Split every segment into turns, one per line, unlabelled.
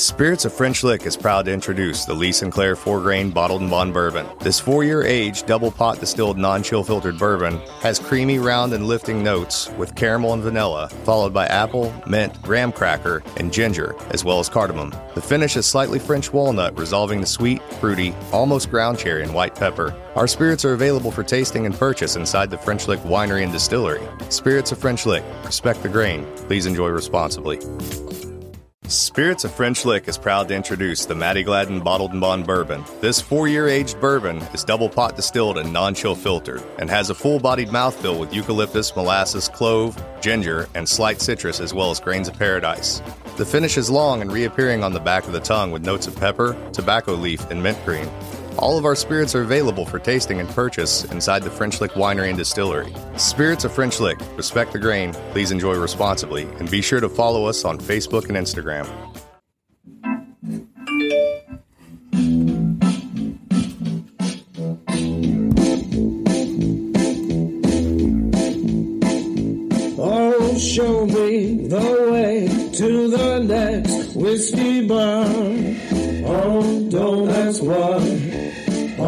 Spirits of French Lick is proud to introduce the Lee Sinclair 4 grain bottled and bond bourbon. This four year aged, double pot distilled, non chill filtered bourbon has creamy, round, and lifting notes with caramel and vanilla, followed by apple, mint, graham cracker, and ginger, as well as cardamom. The finish is slightly French walnut, resolving the sweet, fruity, almost ground cherry, and white pepper. Our spirits are available for tasting and purchase inside the French Lick Winery and Distillery. Spirits of French Lick. Respect the grain. Please enjoy responsibly. Spirits of French Lick is proud to introduce the Matty Gladden Bottled and Bond Bourbon. This four year aged bourbon is double pot distilled and non chill filtered and has a full bodied mouthfeel with eucalyptus, molasses, clove, ginger, and slight citrus as well as grains of paradise. The finish is long and reappearing on the back of the tongue with notes of pepper, tobacco leaf, and mint green. All of our spirits are available for tasting and purchase inside the French Lick Winery and Distillery. Spirits of French Lick. Respect the grain. Please enjoy responsibly. And be sure to follow us on Facebook and Instagram.
Oh, show me the way to the next whiskey bar. Oh, don't ask why.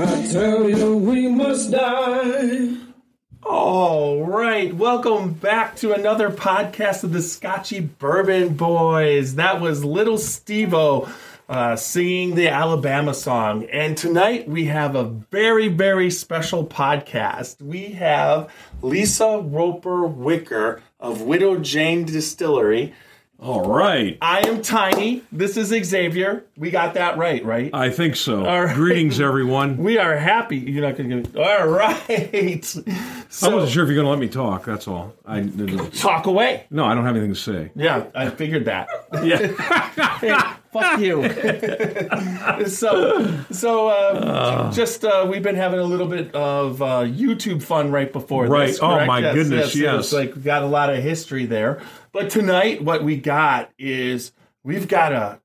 I tell you we must die.
All right, welcome back to another podcast of the Scotchy Bourbon Boys. That was Little Stevo uh, singing the Alabama song. And tonight we have a very, very special podcast. We have Lisa Roper Wicker of Widow Jane Distillery.
All right.
I am Tiny. This is Xavier. We got that right, right?
I think so.
All right.
Greetings, everyone.
We are happy. You're not going to get All right.
I wasn't sure if you're going to let me talk. That's all. I
talk away.
no, I don't have anything to say.
Yeah, I figured that.
Yeah.
Fuck you. so, so uh, just uh, we've been having a little bit of uh, YouTube fun right before
Right.
this.
Oh, my goodness, yes.
It's like we got a lot of history there. But tonight, what we got is we've got a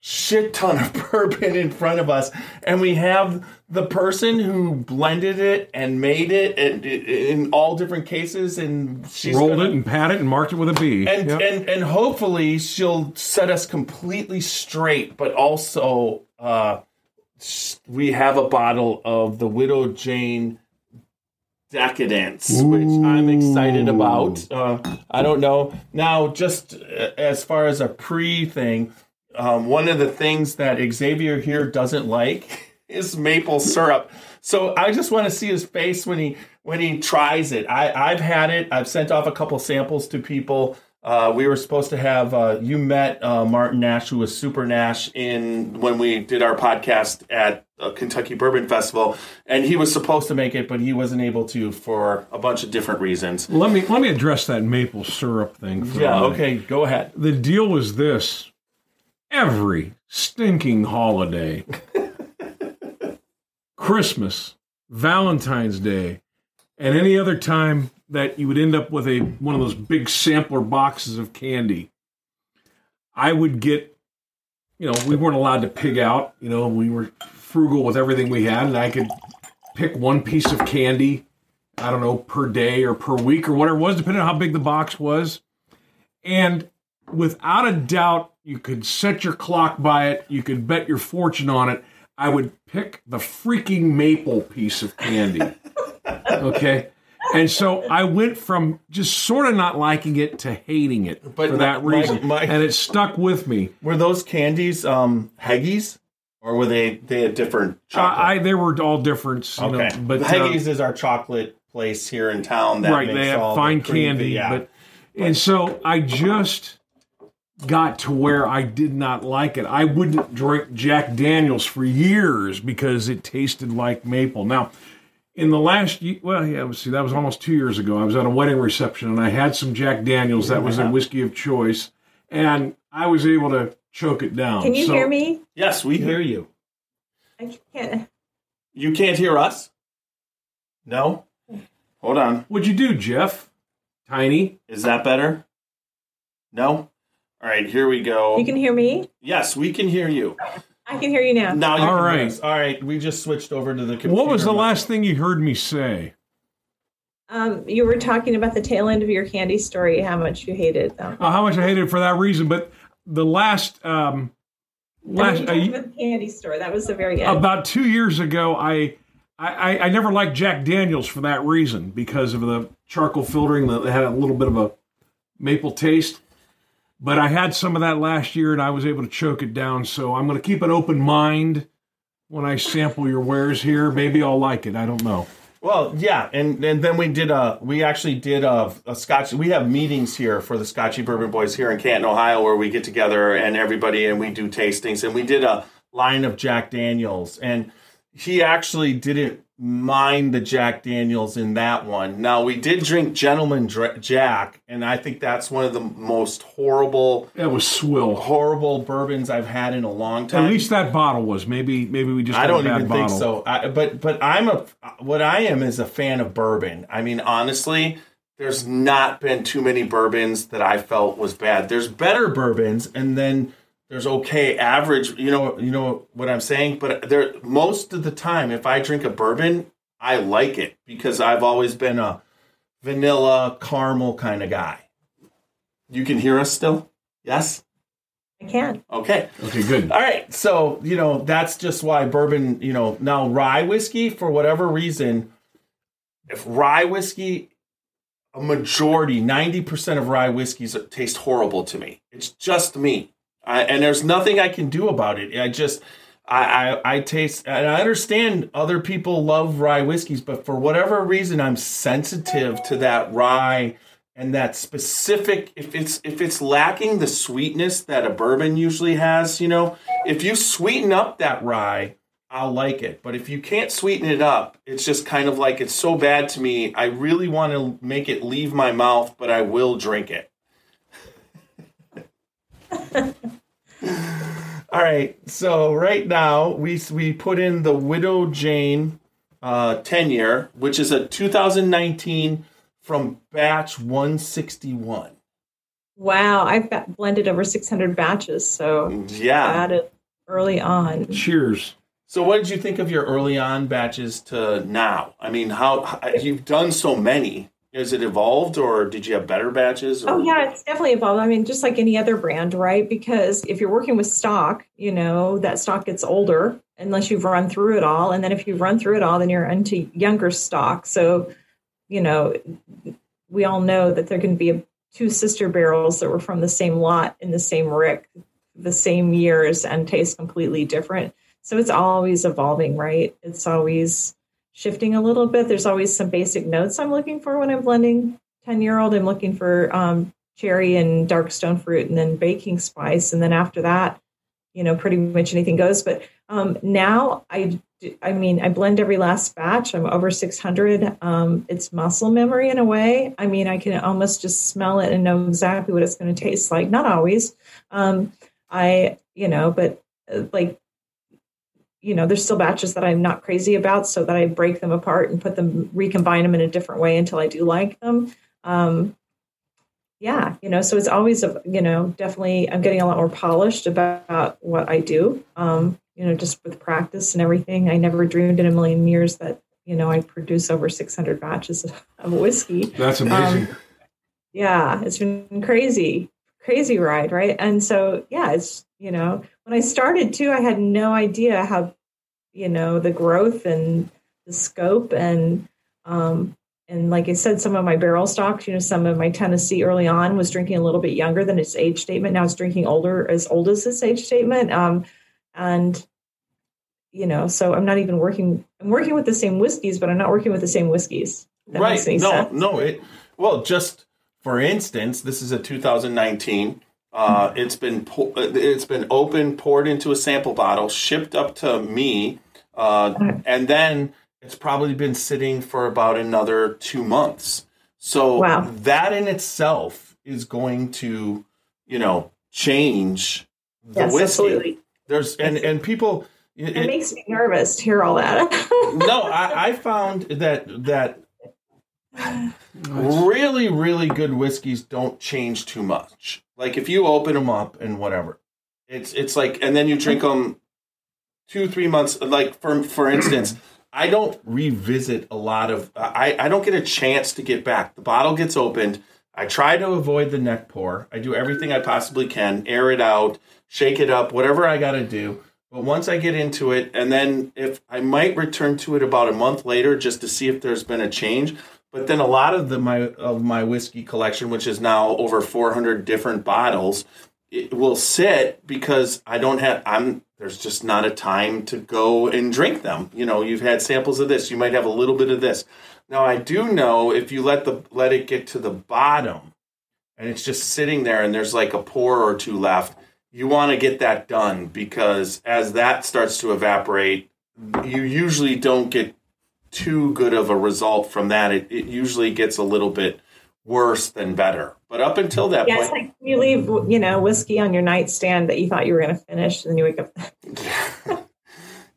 shit ton of bourbon in front of us, and we have the person who blended it and made it, and in all different cases, and she's
Rolled
gonna-
it and pat it and marked it with a B.
and
Yep.
and and hopefully she'll set us completely straight but also uh we have a bottle of the widow jane decadence which i'm excited about uh i don't know. Now just uh, as far as a pre thing um, one of the things that xavier here doesn't like is maple syrup. So i just want to see his face when he when he tries it. I i've had it. I've sent off a couple samples to people uh, we were supposed to have uh, you met uh, Martin Nash, who was Super Nash, in when we did our podcast at uh, Kentucky Bourbon Festival, and he was supposed to make it, but he wasn't able to for a bunch of different reasons.
let me let me address that maple syrup thing. For
Yeah, okay, go ahead.
The deal was this: every stinking holiday, Christmas, Valentine's Day, and any other time that you would end up with a one of those big sampler boxes of candy, I would get. You know, we weren't allowed to pig out. You know, we were frugal with everything we had, and I could pick one piece of candy. I don't know per day or per week or whatever it was, depending on how big the box was. And without a doubt, you could set your clock by it. You could bet your fortune on it. I would pick the freaking maple piece of candy. Okay. And so I went from just sort of not liking it to hating it
But
for that
my-
reason.
my-
and it stuck with me.
Were those candies um, Heggy's, or were they they had different
Uh,
chocolate?
I they were all different, you
okay,
know, but uh,
Heggy's is our chocolate place here in town. That
right,
makes
they have
all the
fine
cream-
candy,
yeah.
but and so I just got to where I did not like it. I wouldn't drink Jack Daniels for years because it tasted like maple. Now, in the last ye- well, yeah, see, that was almost two years ago. I was at a wedding reception and I had some Jack Daniels. That was their whiskey of choice, and I was able to choke it down.
Can you
So-
hear me?
yes, we hear you.
I can't.
You can't hear us? No? Hold on.
What'd you do, Jeff? Tiny.
Is that better? No? All right, here we go.
You can hear me.
yes, we can hear you.
I can hear you now.
Now you
All
can hear
right.
us. All right, we just switched over to the computer.
What was the last thing you heard me say?
Um, you were talking about the tail end of your candy story, how much you hated them.
Uh, how much I hated it for that reason, but the last um,
I mean,
last
you
uh,
talked about the candy store. That was the very end.
about two years ago, I, I I never liked Jack Daniels for that reason because of the charcoal filtering that had a little bit of a maple taste. But I had some of that last year, and I was able to choke it down. So I'm going to keep an open mind when I sample your wares here. Maybe I'll like it. I don't know.
Well, yeah, and and then we did a we actually did a, a Scotch. We have meetings here for the Scotchy Bourbon Boys here in Canton, Ohio, where we get together and everybody and we do tastings. And we did a line of Jack Daniels, and he actually didn't mind the Jack Daniels in that one. Now we did drink Gentleman Dra- Jack, and I think that's one of the most horrible,
That was swill.
horrible bourbons I've had in a long time.
At least that bottle was. Maybe maybe we just.
I don't even think so. I, but but I'm a what I am is a fan of bourbon. I mean, honestly, there's not been too many bourbons that I felt was bad. There's better bourbons, and then there's okay average. You know you know what I'm saying. But there most of the time, if I drink a bourbon, I like it because I've always been a vanilla caramel kind of guy. You can hear us still? Yes.
I can.
Okay.
Okay, good.
All right, so you know that's just why bourbon. You know now rye whiskey for whatever reason, if rye whiskey, a majority, ninety percent of rye whiskeys taste horrible to me. It's just me, I, and there's nothing I can do about it. I just. I, I, I taste and I understand other people love rye whiskeys, but for whatever reason, I'm sensitive to that rye and that specific if it's if it's lacking the sweetness that a bourbon usually has you know if you sweeten up that rye i'll like it but if you can't sweeten it up it's just kind of like it's so bad to me i really want to make it leave my mouth but i will drink it all right so right now we we put in the widow jane uh 10 year which is a 2019 from batch 161
Wow, I've got blended over 600 batches, so
yeah
got it early on.
Cheers.
so what did you think of your early on batches to now i mean how, how you've done so many is it evolved or did you have better batches or?
Oh yeah, it's definitely evolved. I mean, just like any other brand, right? Because if you're working with stock, you know that stock gets older unless you've run through it all, and then if you've run through it all, then you're into younger stock. So, you know, we all know that there can be two sister barrels that were from the same lot in the same rick, the same years, and taste completely different. So it's always evolving, right? It's always shifting a little bit. There's always some basic notes I'm looking for when I'm blending 10 year old. I'm looking for um, cherry and dark stone fruit and then baking spice. And then after that, you know, pretty much anything goes. But um, now I, I mean, I blend every last batch. I'm over 600. Um, it's muscle memory in a way. I mean, I can almost just smell it and know exactly what it's going to taste like. Not always. Um, I, you know, but uh, like you know, there's still batches that I'm not crazy about, so that I break them apart and put them, recombine them in a different way until I do like them. Um, yeah, you know, so it's always, a, you know, definitely I'm getting a lot more polished about what I do. Um, you know, just with practice and everything. I never dreamed in a million years that you know I produce over 600 batches of whiskey.
That's amazing.
Yeah, it's been crazy, crazy ride, right? And so, yeah, it's you know, when I started too, I had no idea how, you know, the growth and the scope and, um, and like I said, some of my barrel stocks, you know, some of my Tennessee early on was drinking a little bit younger than its age statement. Now it's drinking older, as old as its age statement. Um, and you know, so I'm not even working. I'm working with the same whiskeys, but I'm not working with the same whiskeys. That
right no
sense.
no it well just for instance this is a 2019 uh, it's been po- it's been open, poured into a sample bottle, shipped up to me, uh, and then it's probably been sitting for about another two months. So
Wow.
that in itself is going to, you know, change the
Yes,
whiskey.
absolutely.
There's and and people, It,
It
it-
makes me nervous to hear all that.
no, I, I found that that really, really good whiskeys don't change too much. Like if you open them up and whatever, it's it's like, and then you drink them two, three months. Like for for instance, I don't revisit a lot of. I I don't get a chance to get back. The bottle gets opened. I try to avoid the neck pour. I do everything I possibly can, air it out, shake it up, whatever I got to do. But once I get into it, and then if I might return to it about a month later just to see if there's been a change. But then a lot of the my of my whiskey collection, which is now over 400 different bottles, it will sit because I don't have. I'm there's just not a time to go and drink them. You know, you've had samples of this. You might have a little bit of this. Now I do know if you let the let it get to the bottom, and it's just sitting there, and there's like a pour or two left you want to get that done because as that starts to evaporate, you usually don't get too good of a result from that. It, it usually gets a little bit worse than better. But up until that
yeah, it's
point,
like you leave, you know, whiskey on your nightstand that you thought you were going to finish, and then you wake up.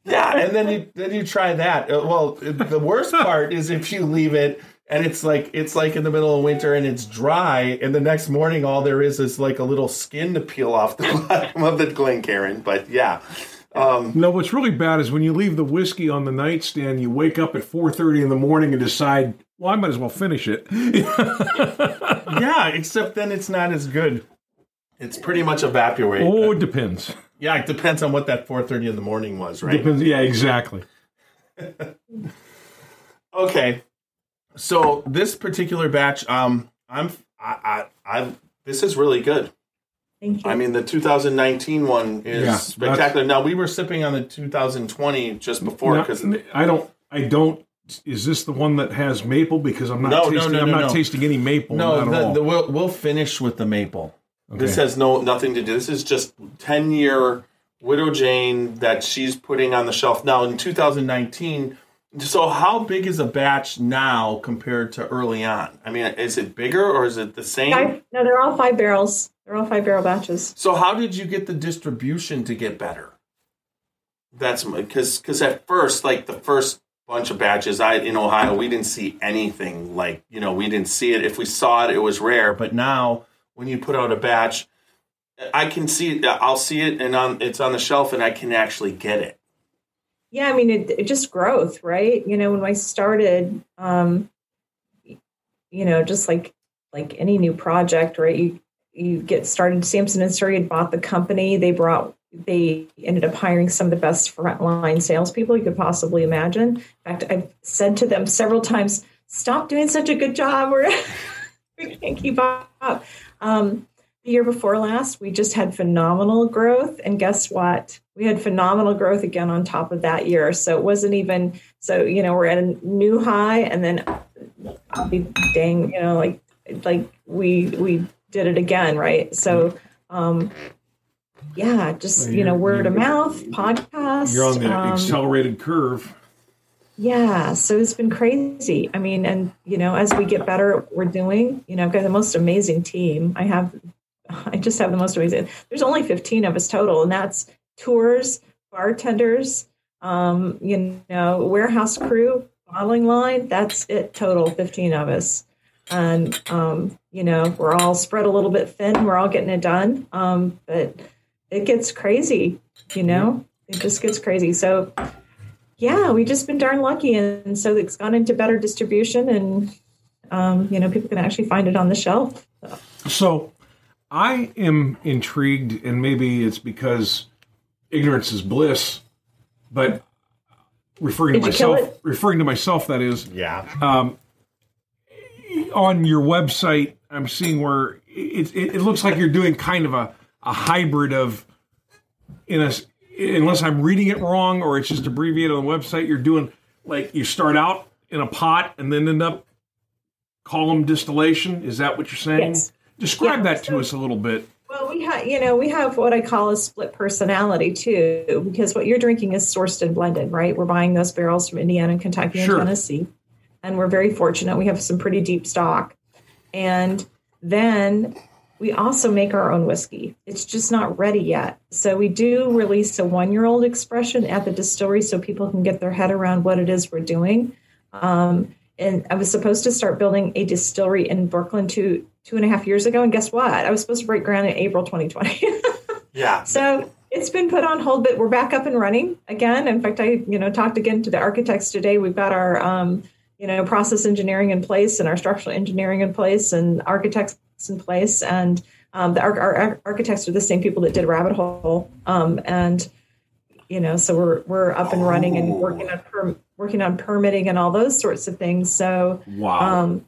yeah, and then you then you try that. Uh, Well, the worst part is if you leave it and it's like it's like in the middle of winter and it's dry, and the next morning all there is is like a little skin to peel off the bottom of the Glencairn. But yeah. Um,
No, what's really bad is when you leave the whiskey on the nightstand, you wake up at 4:30 in the morning and decide, well, I might as well finish it.
yeah, except then it's not as good. It's pretty much evaporate.
oh, it depends.
Yeah, it depends on what that 4:30 in the morning was, right?
Depends. Yeah, exactly.
Okay. So this particular batch, um, I'm, I, I, I, this is really good.
Thank you.
I mean, the 2019 one is
Yeah,
spectacular. Now we were sipping on the 2020 just before because
I don't. I don't. Is this the one that has maple? Because I'm not
No, no,
tasting.
no,
I'm
no,
not
no.
tasting any maple.
no,
not at
the,
all.
the, we'll, we'll finish with the maple. This has no nothing to do. This is just 10 year Widow Jane that she's putting on the shelf now in 2019. So how big is a batch now compared to early on? I mean, is it bigger or is it the same?
Five, no, they're all five barrels. They're all five barrel batches.
So how did you get the distribution to get better? That's because because at first, like the first bunch of batches, I in Ohio, we didn't see anything like you know we didn't see it. If we saw it, it was rare. But now, when you put out a batch, I can see it. I'll see it, and on it's on the shelf, and I can actually get it.
Yeah, I mean, it, it just growth, right? You know, when I started, um, you know, just like like any new project, right? You you get started. Samson and Surrey had bought the company. They brought they ended up hiring some of the best frontline salespeople you could possibly imagine. In fact, I've said to them several times, "Stop doing such a good job. We're we can't keep up." Um, the year before last, we just had phenomenal growth. And guess what? We had phenomenal growth again on top of that year. So it wasn't even, so, you know, we're at a new high and then I'll be dang, you know, like, like we, we did it again. Right. So, um, yeah, just, you know, word of mouth, podcast.
You're on the
um,
accelerated curve.
yeah, so it's been crazy. I mean, and you know, as we get better at what we're doing, you know, I've got the most amazing team. I have I just have the most amazing. There's only 15 of us total, and that's tours, bartenders, um, you know, warehouse crew, bottling line. That's it total, 15 of us. And um, you know, we're all spread a little bit thin. We're all getting it done. Um, but it gets crazy, you know. It just gets crazy. So yeah, we've just been darn lucky, and so it's gone into better distribution, and um, you know, people can actually find it on the shelf.
So I am intrigued, and maybe it's because ignorance is bliss, but referring
Did
to myself, referring to myself, that is,
Yeah.
On your website, I'm seeing where it, it, it looks like you're doing kind of a, a hybrid of, in a, unless I'm reading it wrong or it's just abbreviated on the website, you're doing like you start out in a pot and then end up column distillation. Is that what you're saying?
Yes.
Describe
Yeah,
that to
so-
us a little bit.
Well, we have, you know, we have what I call a split personality too, because what you're drinking is sourced and blended, right? We're buying those barrels from Indiana and Kentucky and Tennessee, and we're very fortunate. We have some pretty deep stock, and then we also make our own whiskey. It's just not ready yet. So we do release a one year old expression at the distillery so people can get their head around what it is we're doing. Um, and I was supposed to start building a distillery in Brooklyn two two and a half years ago, and guess what? I was supposed to break ground in April 2020.
yeah.
So it's been put on hold, but we're back up and running again. In fact, I you know talked again to the architects today. We've got our um, you know process engineering in place and our structural engineering in place and architects in place and um, the, our, our, architects are the same people that did Rabbit Hole um, and you know so we're we're up and running and working on per, working on permitting and all those sorts of things. So
wow.
Um,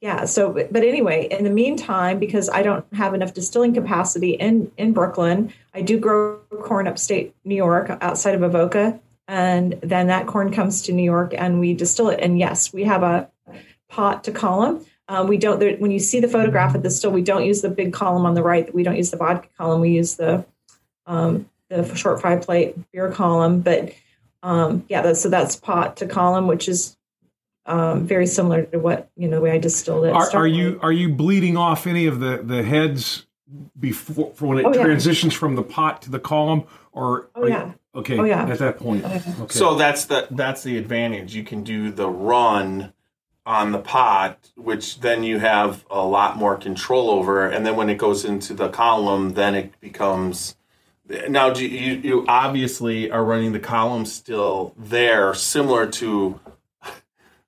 yeah. So, but anyway, in the meantime, because I don't have enough distilling capacity in in Brooklyn, I do grow corn upstate New York, outside of Avoca, and then that corn comes to New York, and we distill it. And yes, we have a pot to column. Um, we don't. There, when you see the photograph of the still, we don't use the big column on the right. We don't use the vodka column. We use the um, the short five plate beer column. But um, yeah, that's, so that's pot to column, which is um, very similar to what you know the way I distilled it.
Are, are you are you bleeding off any of the the heads before for when it oh, transitions yeah. from the pot to the column, or
oh yeah,
okay,
oh, yeah.
at that point. Okay.
So that's the that's the advantage. You can do the run on the pot, which then you have a lot more control over, and then when it goes into the column, then it becomes now you, you obviously are running the column still there, similar to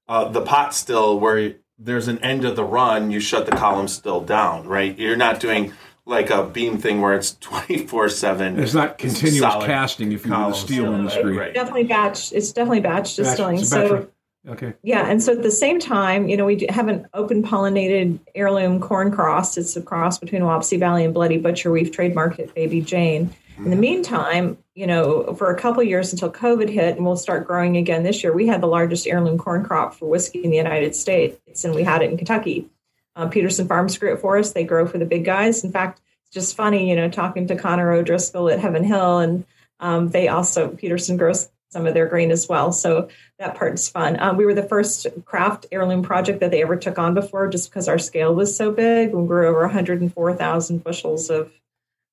uh, the pot still, where there's an end of the run, you shut the column still down, right? You're not doing like a beam thing where it's 24 7
it's not continuous casting if you do the steel industry
right. definitely batch it's definitely batch distilling batch, so
okay.
Yeah and so at the same time you know we have an open pollinated heirloom corn cross. It's a cross between wapsie valley and bloody butcher. We've trademarked baby jane. In the mm-hmm. meantime, you know, for a couple years until COVID hit, and we'll start growing again this year, we had the largest heirloom corn crop for whiskey in the United States, and we had it in Kentucky. Uh, Peterson Farms grew it for us. They grow for the big guys. In fact, it's just funny, you know, talking to Conor O'Driscoll at Heaven Hill, and um, they also, Peterson grows some of their grain as well. So that part's fun. Um, we were the first craft heirloom project that they ever took on before, just because our scale was so big. We grew over 104,000 bushels of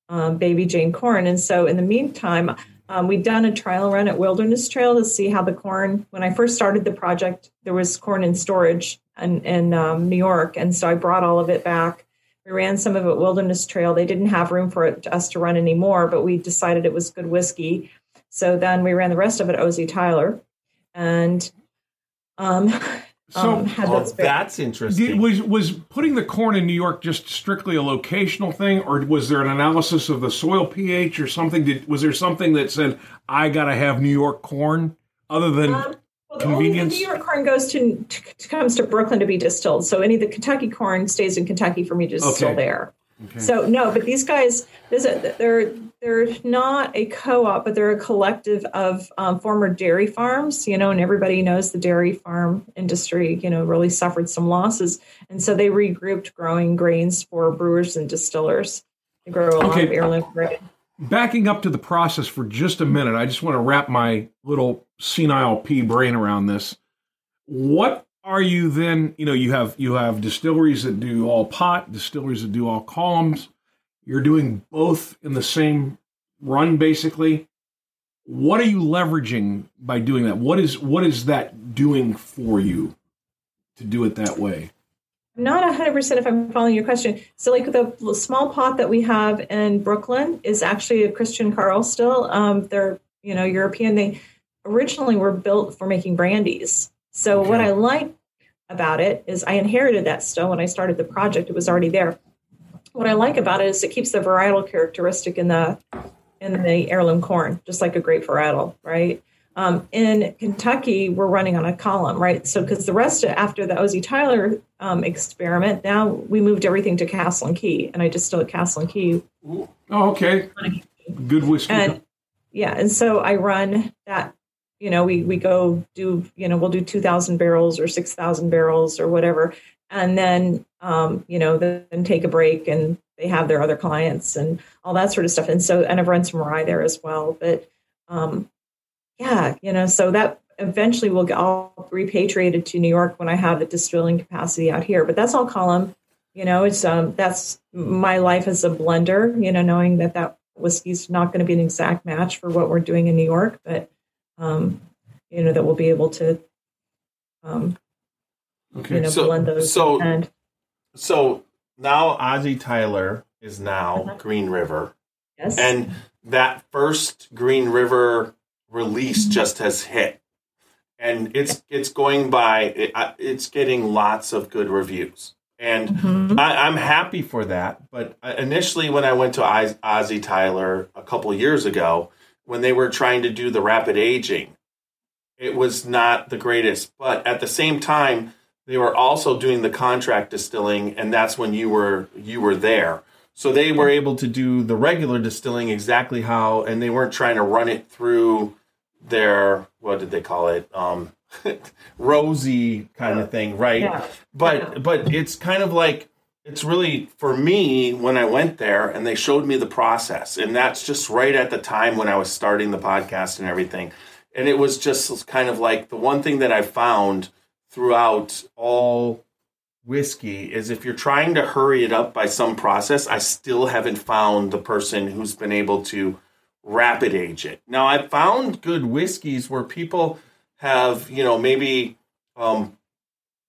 um, baby Jane corn. And so in the meantime, um, we'd done a trial run at Wilderness Trail to see how the corn, when I first started the project, there was corn in storage in, in um, New York. And so I brought all of it back. We ran some of it Wilderness Trail. They didn't have room for it, us to run anymore, but we decided it was good whiskey. So then we ran the rest of it OZ Tyler. And um,
so um,
well, that's interesting.
was was putting the corn in New York just strictly a locational thing, or was there an analysis of the soil pH or something? Did was there something that said I got to have New York corn other than um, well, convenience?
New York corn goes to, to, comes to Brooklyn to be distilled, so any of the Kentucky corn stays in Kentucky for me to distill okay. there. Okay. So no, but these guys, they're they're not a co-op, but they're a collective of um, former dairy farms. You know, and everybody knows the dairy farm industry. You know, really suffered some losses, and so they regrouped growing grains for brewers and distillers. They grow a okay. lot of heirloom grain.
Backing up to the process for just a minute, I just want to wrap my little senile pea brain around this. What are you then you know you have you have distilleries that do all pot distilleries that do all columns. You're doing both in the same run basically. What are you leveraging by doing that? What is what is that doing for you to do it that way
not 100% if i'm following your question so like the small pot that we have in brooklyn is actually a christian carl still um, they're you know european they originally were built for making brandies so okay. what I like about it is I inherited that still when I started the project. It was already there. What I like about it is it keeps the varietal characteristic in the in the heirloom corn, just like a great varietal, right? Um, in Kentucky, we're running on a column, right? So because the rest of, after the OZ Tyler um, experiment, now we moved everything to Castle and Key, and I just still at Castle and Key.
Oh, okay. Good whiskey.
And yeah, and so I run that you know, we we go do, you know, we'll do 2,000 barrels or 6,000 barrels or whatever. And then, um, you know, then take a break and they have their other clients and all that sort of stuff. And so, and I've run some rye there as well. But um, yeah, you know, so that eventually will get all repatriated to New York when I have the distilling capacity out here. But that's all column. You know, it's um that's my life as a blender. You know, knowing that that whiskey's not going to be an exact match for what we're doing in New York, but um, you know that we'll be able to um,
Okay.
you know
So-
blend those
so-
and
So now Ozzy Tyler is now
Uh-huh.
Green River.
yes
And that first Green River release just has hit. And it's it's going by it's getting lots of good reviews. And
Mhm.
I, I'm happy for that. But uh, initially, when I went to Oz- Ozzy Tyler a couple years ago, when they were trying to do the rapid aging, it was not the greatest. But at the same time, they were also doing the contract distilling, and that's when you were you were there. So they were able to do the regular distilling exactly how, and they weren't trying to run it through their what did they call it, um, rosy kind of thing, right?
Yeah.
But but it's kind of like it's really for me when I went there and they showed me the process, and that's just right at the time when I was starting the podcast and everything, and it was just kind of like the one thing that I found throughout all whiskey is if you're trying to hurry it up by some process, I still haven't found the person who's been able to rapid age it. Now, I've found good whiskeys where people have, you know, maybe um,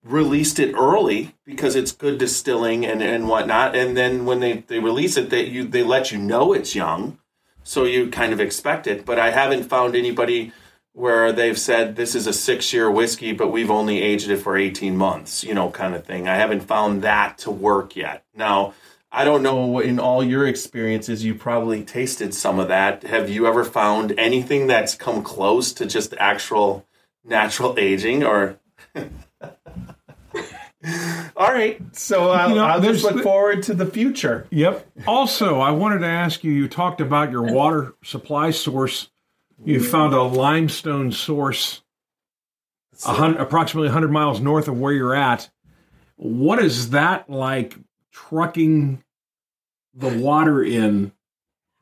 released it early because it's good distilling and, and whatnot. And then when they, they release it, they, you, they let you know it's young. So you kind of expect it. But I haven't found anybody where they've said this is a six year whiskey, but we've only aged it for 18 months, you know, kind of thing. I haven't found that to work yet. Now, I don't know in all your experiences, you probably tasted some of that. Have you ever found anything that's come close to just actual natural aging or? all right. So I'll,
You know,
I'll just look forward to the future.
Yep. Also, I wanted to ask you. You talked about your water supply source. You found a limestone source, a approximately 100 miles north of where you're at. What is that like? Trucking the water in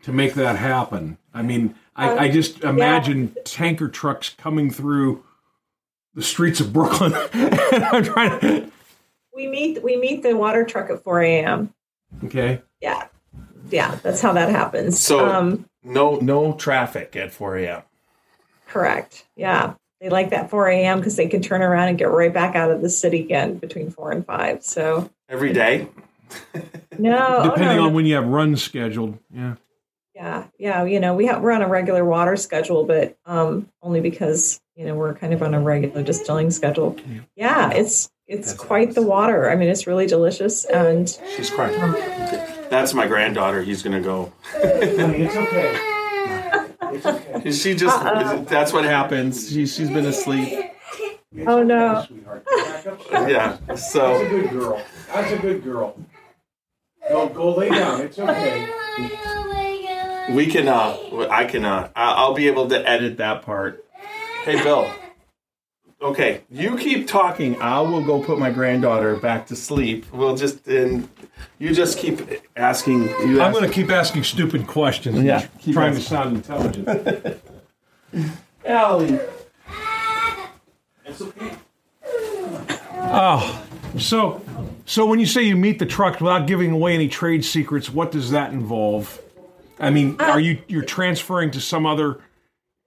to make that happen. I mean, I, I just imagine tanker trucks coming through the streets of Brooklyn. and I'm trying to.
we meet we meet the water truck at 4 a.m.
Okay.
Yeah, yeah, that's how that happens.
So-
um,
No, no traffic at 4 a.m.
correct. Yeah, they like that 4 a.m. because they can turn around and get right back out of the city again between four and five. So
every day.
no, oh,
Depending
no,
on when you have runs scheduled. Yeah.
Yeah, yeah. You know, we have we're on a regular water schedule, but um, only because you know we're kind of on a regular distilling schedule. Yeah, it's it's quite the water. I mean, it's really delicious, and
She's crying. That's my granddaughter. He's gonna go.
it's okay.
She just. That's what happens. She she's been asleep.
oh no,
Yeah. So that's a
good girl. That's a good girl. No, go lay down. It's okay.
we can. Uh, I can. Uh, I- I'll be able to edit that part. Hey, Bill. Okay, you keep talking. I will go put my granddaughter back to sleep. We'll just and you just keep asking. You
I'm
ask-
going to keep asking stupid questions.
Yeah, keep
trying to sound intelligent.
Allie. It's okay.
oh, so so when you say you meet the truck without giving away any trade secrets, what does that involve? I mean, are you you're transferring to some other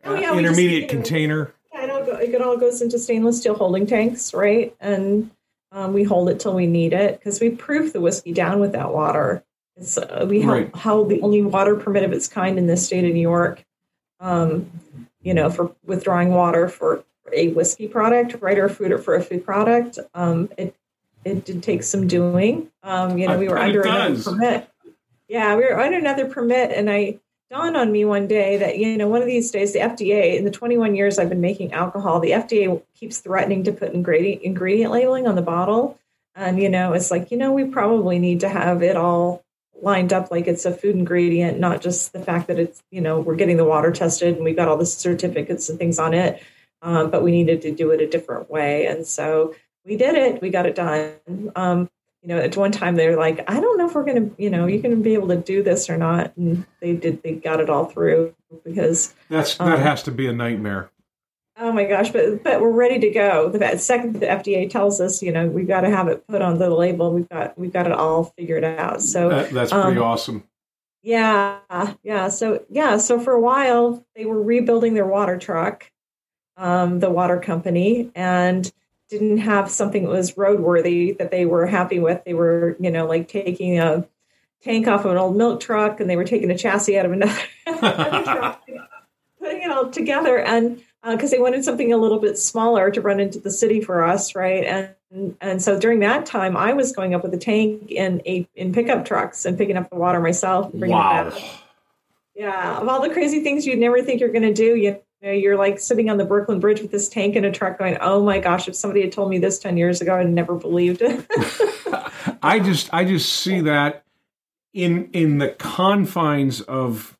Oh,
uh,
yeah, just,
intermediate
you know,
container?
Yeah, it all, go, it all goes into stainless steel holding tanks, right? And um, we hold it till we need it because we proof the whiskey down with that water. It's uh, we held,
Right.
held the only water permit of its kind in the state of New York. Um, you know, for withdrawing water for a whiskey product, right, or food or for a food product. Um, it it did take some doing. Um, you know, we were
it
under another permit. Yeah, we were under another permit, and I dawned on me one day that you know one of these days the FDA in the 21 years I've been making alcohol, the FDA keeps threatening to put ingredient ingredient labeling on the bottle, and you know it's like you know we probably need to have it all lined up like it's a food ingredient, not just the fact that it's you know we're getting the water tested and we've got all the certificates and things on it, um, but we needed to do it a different way, and so we did it. We got it done. Um, you know, at one time they were like, I don't know if we're going to, you know, you're going to be able to do this or not. And they did, they got it all through because,
That's
Um,
that has to be a nightmare.
Oh my gosh, but but we're ready to go. The second the FDA tells us, you know, we've got to have it put on the label. We've got we've got it all figured out. So
That, that's pretty
um,
awesome.
Yeah, yeah. So yeah, so for a while they were rebuilding their water truck, um, the water company, and didn't have something that was roadworthy that they were happy with. They were, you know, like taking a tank off of an old milk truck, and they were taking a chassis out of another, another truck, putting it all together, and uh, because they wanted something a little bit smaller to run into the city for us, right? And and so during that time, I was going up with a tank in a in pickup trucks and picking up the water myself.
Wow.
it back. Yeah, of all the crazy things you'd never think you're going to do, you know, you're like sitting on the Brooklyn Bridge with this tank in a truck, going, "Oh my gosh! If somebody had told me this ten years ago, I'd never believed it."
I just I just see that in in the confines of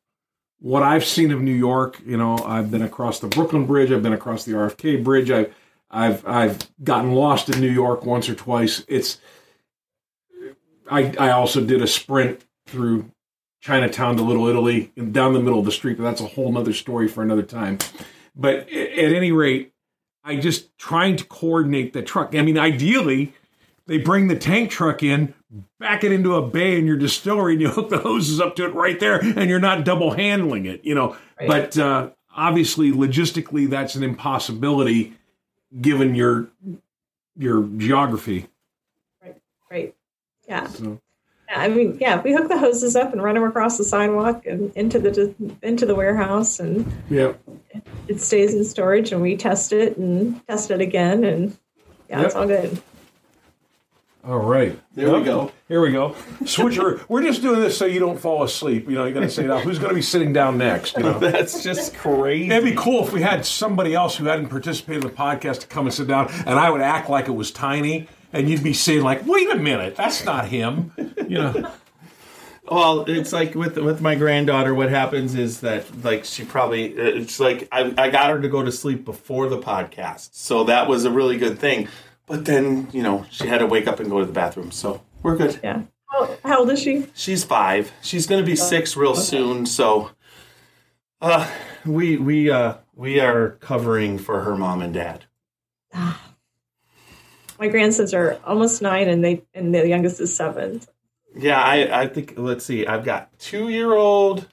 what I've seen of New York. You know, I've been across the Brooklyn Bridge, I've been across the RFK Bridge, I've I've I've gotten lost in New York once or twice. It's I I also did a sprint through Chinatown to Little Italy and down the middle of the street, but that's a whole nother story for another time. But at any rate, I just trying to coordinate the truck. I mean, ideally, they bring the tank truck in, back it into a bay in your distillery, and you hook the hoses up to it right there, and you're not double handling it, you know.
Right.
But uh, obviously, logistically, that's an impossibility given your your geography.
right? Yeah.
So,
Yeah, I mean, yeah, we hook the hoses up and run them across the sidewalk and into the into the warehouse, and
yeah,
it stays in storage, and we test it and test it again, and yeah, it's all good.
all right.
There we go.
Here we go. Switcher. We're just doing this so you don't fall asleep. You know, you're going to say, now, who's going to be sitting down next? You know.
That's just crazy.
It'd be cool if we had somebody else who hadn't participated in the podcast to come and sit down, and I would act like it was tiny, and you'd be saying like, "Wait a minute, that's not him." You know,
Well, it's like with with my granddaughter. What happens is that like she probably it's like I, I got her to go to sleep before the podcast, so that was a really good thing. But then you know she had to wake up and go to the bathroom, so we're good.
Yeah. How, how old is she?
She's five. She's going to be six real soon. So, uh, we we uh we are covering for her mom and dad.
My grandsons are almost nine, and they and the youngest is seven.
Yeah, I I think let's see. I've got two year old,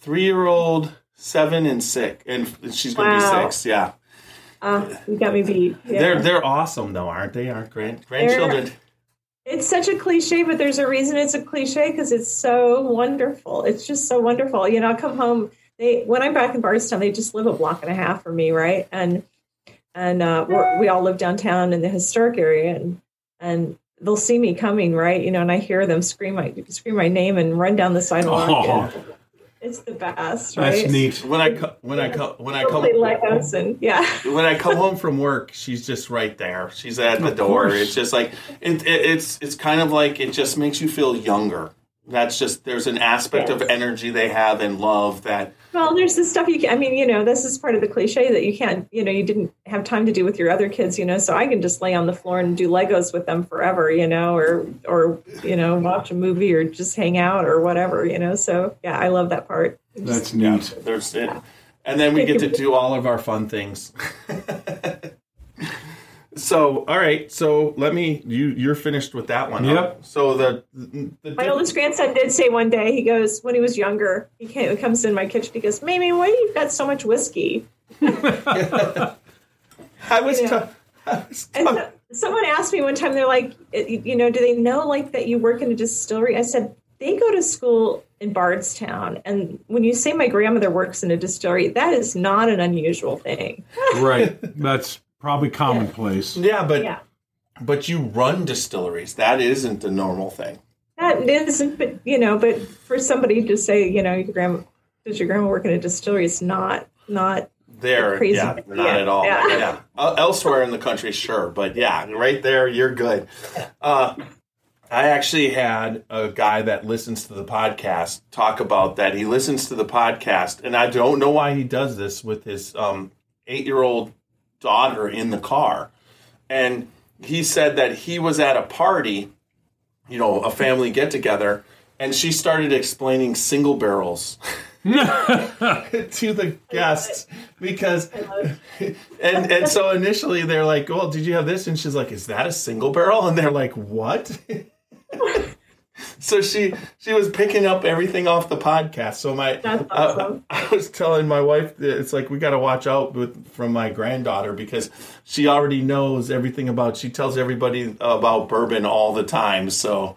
three year old, seven, and six, and she's going to
Wow.
be six. Yeah,
Uh, you got me beat. Yeah.
they're they're awesome though, aren't they? Our grand grandchildren.
It's such a cliche, but there's a reason it's a cliche because it's so wonderful. It's just so wonderful. You know, I come home. They when I'm back in Bardstown, they just live a block and a half from me, right? And and uh, we're, we all live downtown in the historic area, and and they'll see me coming, right? You know, and I hear them scream my scream my name and run down the sidewalk.
Oh.
and It's the best, right?
that's neat.
When I co- when I co- when I come
Play Legos and yeah.
when I come home from work, she's just right there. She's at the
Of
door.
course.
It's just like it, it, it's it's kind of like it just makes you feel younger. That's just there's an aspect of energy they have and love that
Well, there's this stuff you can, I mean, you know, this is part of the cliche that you can't, you know, you didn't have time to do with your other kids, you know, so I can just lay on the floor and do Legos with them forever, you know, or, or, you know, watch a movie or just hang out or whatever, you know, so yeah, I love that part.
That's
Yeah,
neat.
there's it. And then we get to do all of our fun things. so, all right. So let me. You you're finished with that one. huh? So the the
My oldest grandson did say one day, he goes, when he was younger, he came, comes in my kitchen, he goes, Mamie, why do you got so much whiskey?
I was.
Yeah.
ta- I was
And so, someone asked me one time, they're like, you you know, do they know like that you work in a distillery? I said, they go to school in Bardstown. And when you say my grandmother works in a distillery, that is not an unusual thing.
Right. That's probably commonplace.
yeah, but
Yeah.
but you run distilleries. That isn't the normal thing.
That isn't, but you know, but for somebody to say, you know, your grandma, does your grandma work in a distillery? It's not, not,
There,
Crazy
yeah,
idea.
not at all.
Yeah.
Yeah. Uh, elsewhere in the country, sure, but yeah, right there, you're good. Uh, I actually had a guy that listens to the podcast talk about that. He listens to the podcast, and I don't know why he does this with his um, eight-year-old daughter in the car. And he said that he was at a party, you know, a family get-together, and she started explaining single barrels. to the guests because and and so initially they're like, "Well, did you have this?" And she's like, "Is that a single barrel?" And they're like, "What?" so she she was picking up everything off the podcast. So my
That's awesome.
I, I was telling my wife that it's like we got to watch out with from my granddaughter because she already knows everything about. She tells everybody about bourbon all the time. So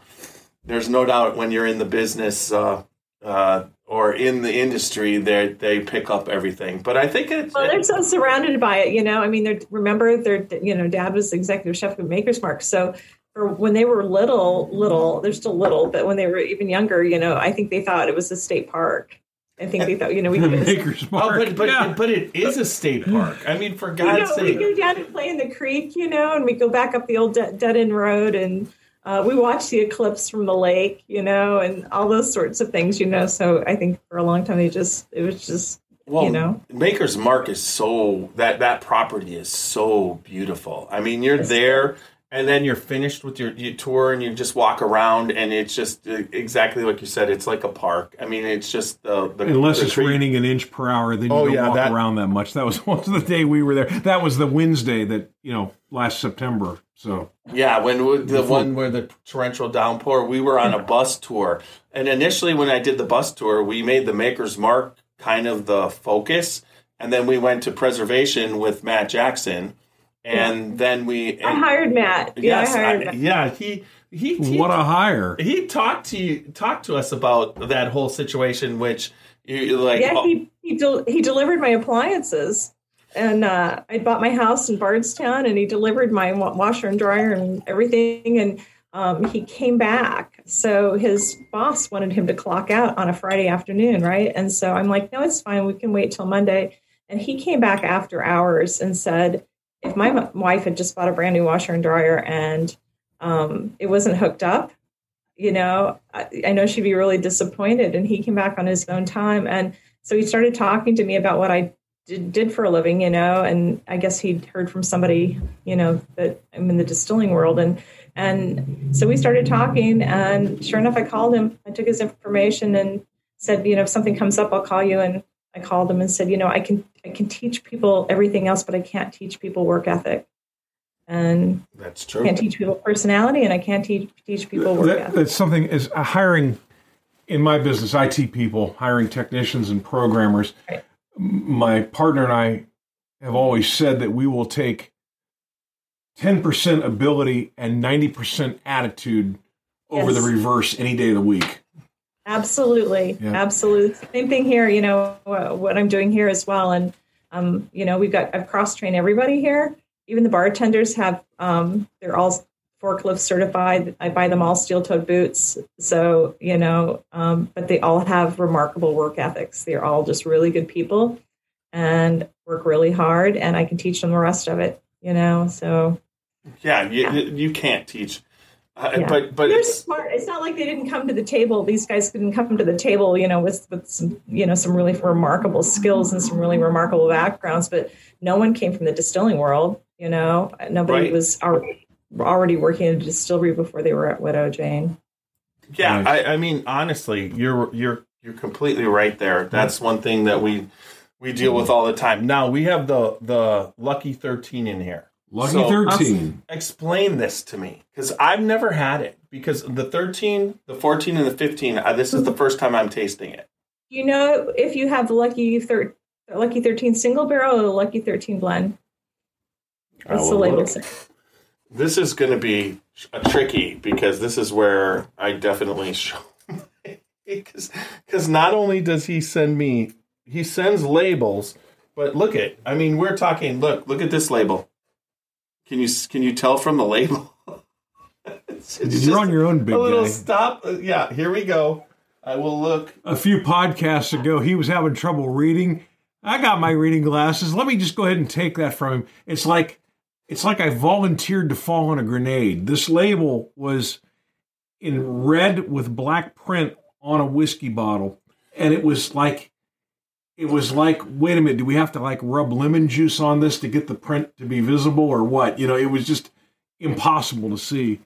there's no doubt when you're in the business uh, uh, or in the industry, they they pick up everything. But I think it's
Well, they're so surrounded by it, you know. I mean, they're remember their, you know, dad was executive chef at Maker's Mark, so for when they were little, little, they're still little, but when they were even younger, you know, I think they thought it was a state park. I think they thought, you know, we
The
could.
Maker's
Oh,
Mark.
but but
yeah.
but it is a state park. I mean, for
You
God's
know, we go down and play in the creek, you know, and we go back up the old dead, dead end road, and uh, we watch the eclipse from the lake, you know, and all those sorts of things, you know. So I think for a long time, they just it was just
Well,
you know.
Maker's Mark is so that that property is so beautiful. I mean, you're there and then you're finished with your, your tour and you just walk around and it's just exactly like you said. It's like a park. I mean, it's just the, the
Unless
the
it's
tree-
raining an inch per hour, then you
Oh,
don't
yeah,
walk
that-
around that much. That was was the day we were there. That was the Wednesday that you know last September. So
Yeah, when we- the one where the torrential downpour, we were on a bus tour, and initially when I did the bus tour, we made the Maker's Mark kind of the focus, and then we went to preservation with Matt Jackson, and then we
I hired Matt. Yeah,
yes,
I hired
I-
Matt.
yeah, he he he,
what a hire!
he talked to you, talked to us about that whole situation, which you like.
Yeah,
oh,
he he, del- he delivered my appliances, and uh, I bought my house in Bardstown, and he delivered my washer and dryer and everything, and um, he came back. So his boss wanted him to clock out on a Friday afternoon, right? And so I'm like, no, it's fine. We can wait till Monday. And he came back after hours and said, if my wife had just bought a brand new washer and dryer and um, it wasn't hooked up, you know, I, I know she'd be really disappointed. And he came back on his own time. And so he started talking to me about what I did, did for a living, you know, and I guess he'd heard from somebody, you know, that I'm in the distilling world. And, and so we started talking. And sure enough, I called him. I took his information and said, you know, if something comes up, I'll call you. And I called him and said, you know, I can, I can teach people everything else, but I can't teach people work ethic. And
that's true.
I
true.
can't teach people personality and I can't teach, teach people work
That,
ethic.
that's something is uh, hiring in my business. IT people hiring technicians and programmers.
Right.
My partner and I have always said that we will take ten percent ability and ninety percent attitude over
Yes.
the reverse any day of the week.
Absolutely,
Yeah.
absolutely. Same thing here. You know what I'm doing here as well, and um, you know we've got I've cross trained everybody here. Even the bartenders have um, they're all forklift certified. I buy them all steel toed boots. So you know, um, but they all have remarkable work ethics. They're all just really good people and work really hard, and I can teach them the rest of it. You know, so
Yeah, you, you can't teach, uh,
Yeah.
but but
they're
it's
smart. It's not like they didn't come to the table. These guys didn't come to the table, you know, with with some, you know, some really remarkable skills and some really remarkable backgrounds. But no one came from the distilling world. You know, nobody
Right.
was already, already working in a distillery before they were at Widow Jane.
Yeah,
Right.
I, I mean, honestly, you're you're you're completely right there. That's one thing that we we deal with all the time. Now we have the the lucky thirteen in here.
Lucky
So-
thirteen.
Explain this to me because I've never had it. Because the thirteen, the fourteen, and the fifteen, uh, this is the first time I'm tasting it.
You know, if you have the lucky thir- lucky thirteen single barrel or the lucky thirteen blend,
I
what's the label
This is going to be a tricky because this is where I definitely show because because not only does he send me he sends labels, but look at I mean we're talking look look at this label. Can you can you tell from the label? it's, it's
You're on your own, big
a little
guy.
stop. uh, Yeah, here we go. I will look.
a few podcasts ago, he was having trouble reading. I got my reading glasses. Let me just go ahead and take that from him. It's like it's like I volunteered to fall on a grenade. This label was in red with black print on a whiskey bottle, and it was like it was like, wait a minute, do we have to like rub lemon juice on this to get the print to be visible or what? You know, it was just impossible to see.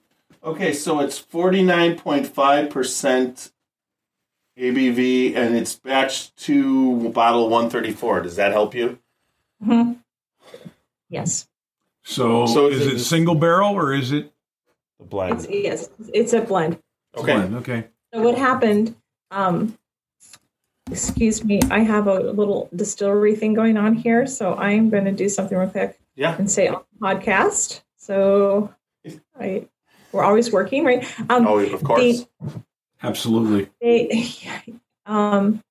Okay, so it's forty nine point five percent ABV, and it's batch two, bottle 134. Does that help you?
hmm Yes.
So,
So
is
is
it
it-
single barrel or is it
The
It's,
blend.
yes, it's a blend.
Okay.
blend? Okay.
So what happened? Um, excuse me, I have a little distillery thing going on here, so I'm going to do something real quick
Yeah.
and say on the podcast. So I, we're always working, right? Um,
Oh, of course.
Absolutely.
they, um,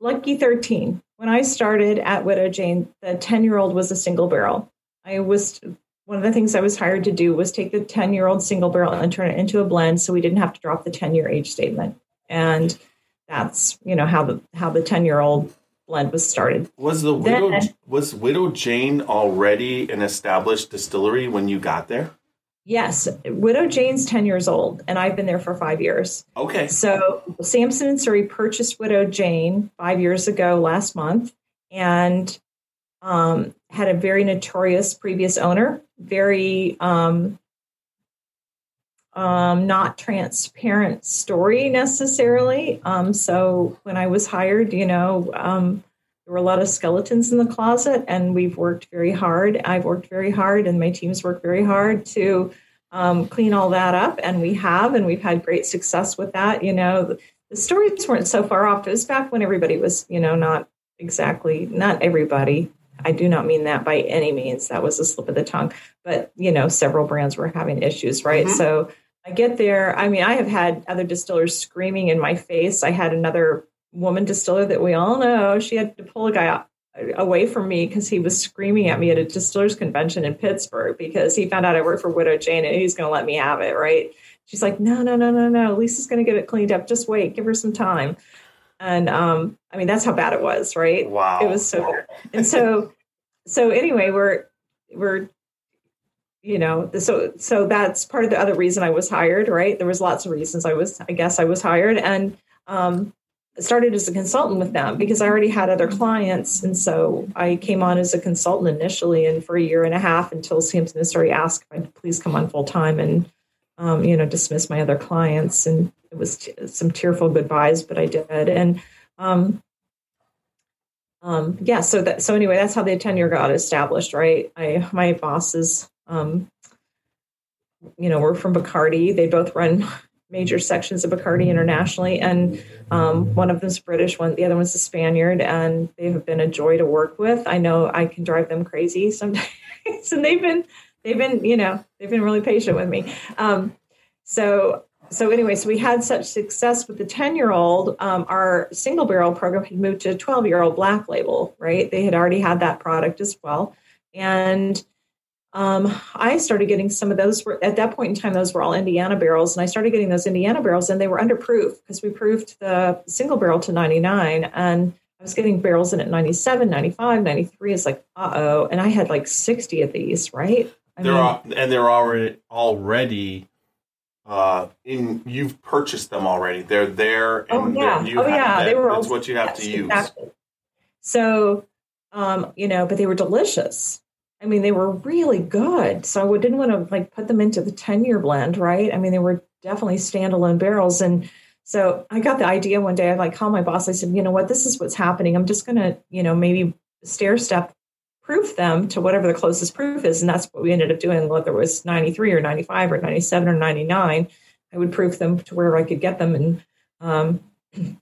Lucky 13. When I started at Widow Jane, the 10 year old was a single barrel. I was one of the things I was hired to do was take the 10 year old single barrel and turn it into a blend so we didn't have to drop the 10 year age statement. And that's, you know, how the how the 10 year old blend was started.
Was the widow
Then-
was Widow Jane already an established distillery when you got there?
Yes, Widow Jane's 10 years old, and I've been there for five years.
Okay.
So Samson and Surrey purchased Widow Jane five years ago last month and um, had a very notorious previous owner, very um, um, not transparent story necessarily. Um, so when I was hired, you know, um, there were a lot of skeletons in the closet, and we've worked very hard. I've worked very hard, and my team's worked very hard to um, clean all that up, and we have, and we've had great success with that. You know, the, the stories weren't so far off. It was back when everybody was, you know, not exactly, not everybody. I do not mean that by any means. That was a slip of the tongue. But, you know, several brands were having issues, right?
Mhm.
So I get there. I mean, I have had other distillers screaming in my face. I had another woman distiller that we all know. She had to pull a guy out away from me because he was screaming at me at a distillers convention in Pittsburgh because he found out I worked for Widow Jane and he's going to let me have it, right? She's like, no, no, no, no, no. Lisa's going to get it cleaned up. Just wait, give her some time. And um, I mean, that's how bad it was, right?
Wow.
It was so bad. And so, so anyway, we're we're you know so so that's part of the other reason I was hired, right? There was lots of reasons I was I guess I was hired and um, started as a consultant with them because I already had other clients, and so I came on as a consultant initially, and for a year and a half until Samson and Surrey asked if I'd please come on full time and um, you know dismiss my other clients, and it was t- some tearful goodbyes, but I did, and um, um, yeah, so that so anyway, that's how the tenure got established, right? I my bosses, um, you know, we're from Bacardi. They both run major sections of Bacardi internationally, and um, one of them's British, one the other one's a Spaniard, and they have been a joy to work with. I know I can drive them crazy sometimes, and they've been they've been you know they've been really patient with me. Um, so so anyway, so we had such success with the 10 year old. Um, our single barrel program had moved to a 12 year old black label, right? They had already had that product as well. And um, I started getting some of those were at that point in time, those were all Indiana barrels. And I started getting those Indiana barrels and they were under proof because we proved the single barrel to 99. And I was getting barrels in at 97, 95, 93. It's like, uh oh. And I had like 60 of these, right? I
They're
mean,
all, and they're already already uh in you've purchased them already. They're there and
Oh yeah,
you
oh
have-
yeah, they
that-
were all
that's what you have
yes,
to use.
exactly. So, um, you know, but they were delicious. I mean, they were really good. So I didn't want to like put them into the ten year blend, right? I mean, they were definitely standalone barrels, and so I got the idea one day. I like called my boss. I said, you know what, this is what's happening. I'm just gonna, you know, maybe stair step proof them to whatever the closest proof is, and that's what we ended up doing. Whether it was 93 or 95 or 97 or 99, I would proof them to where I could get them and. Um,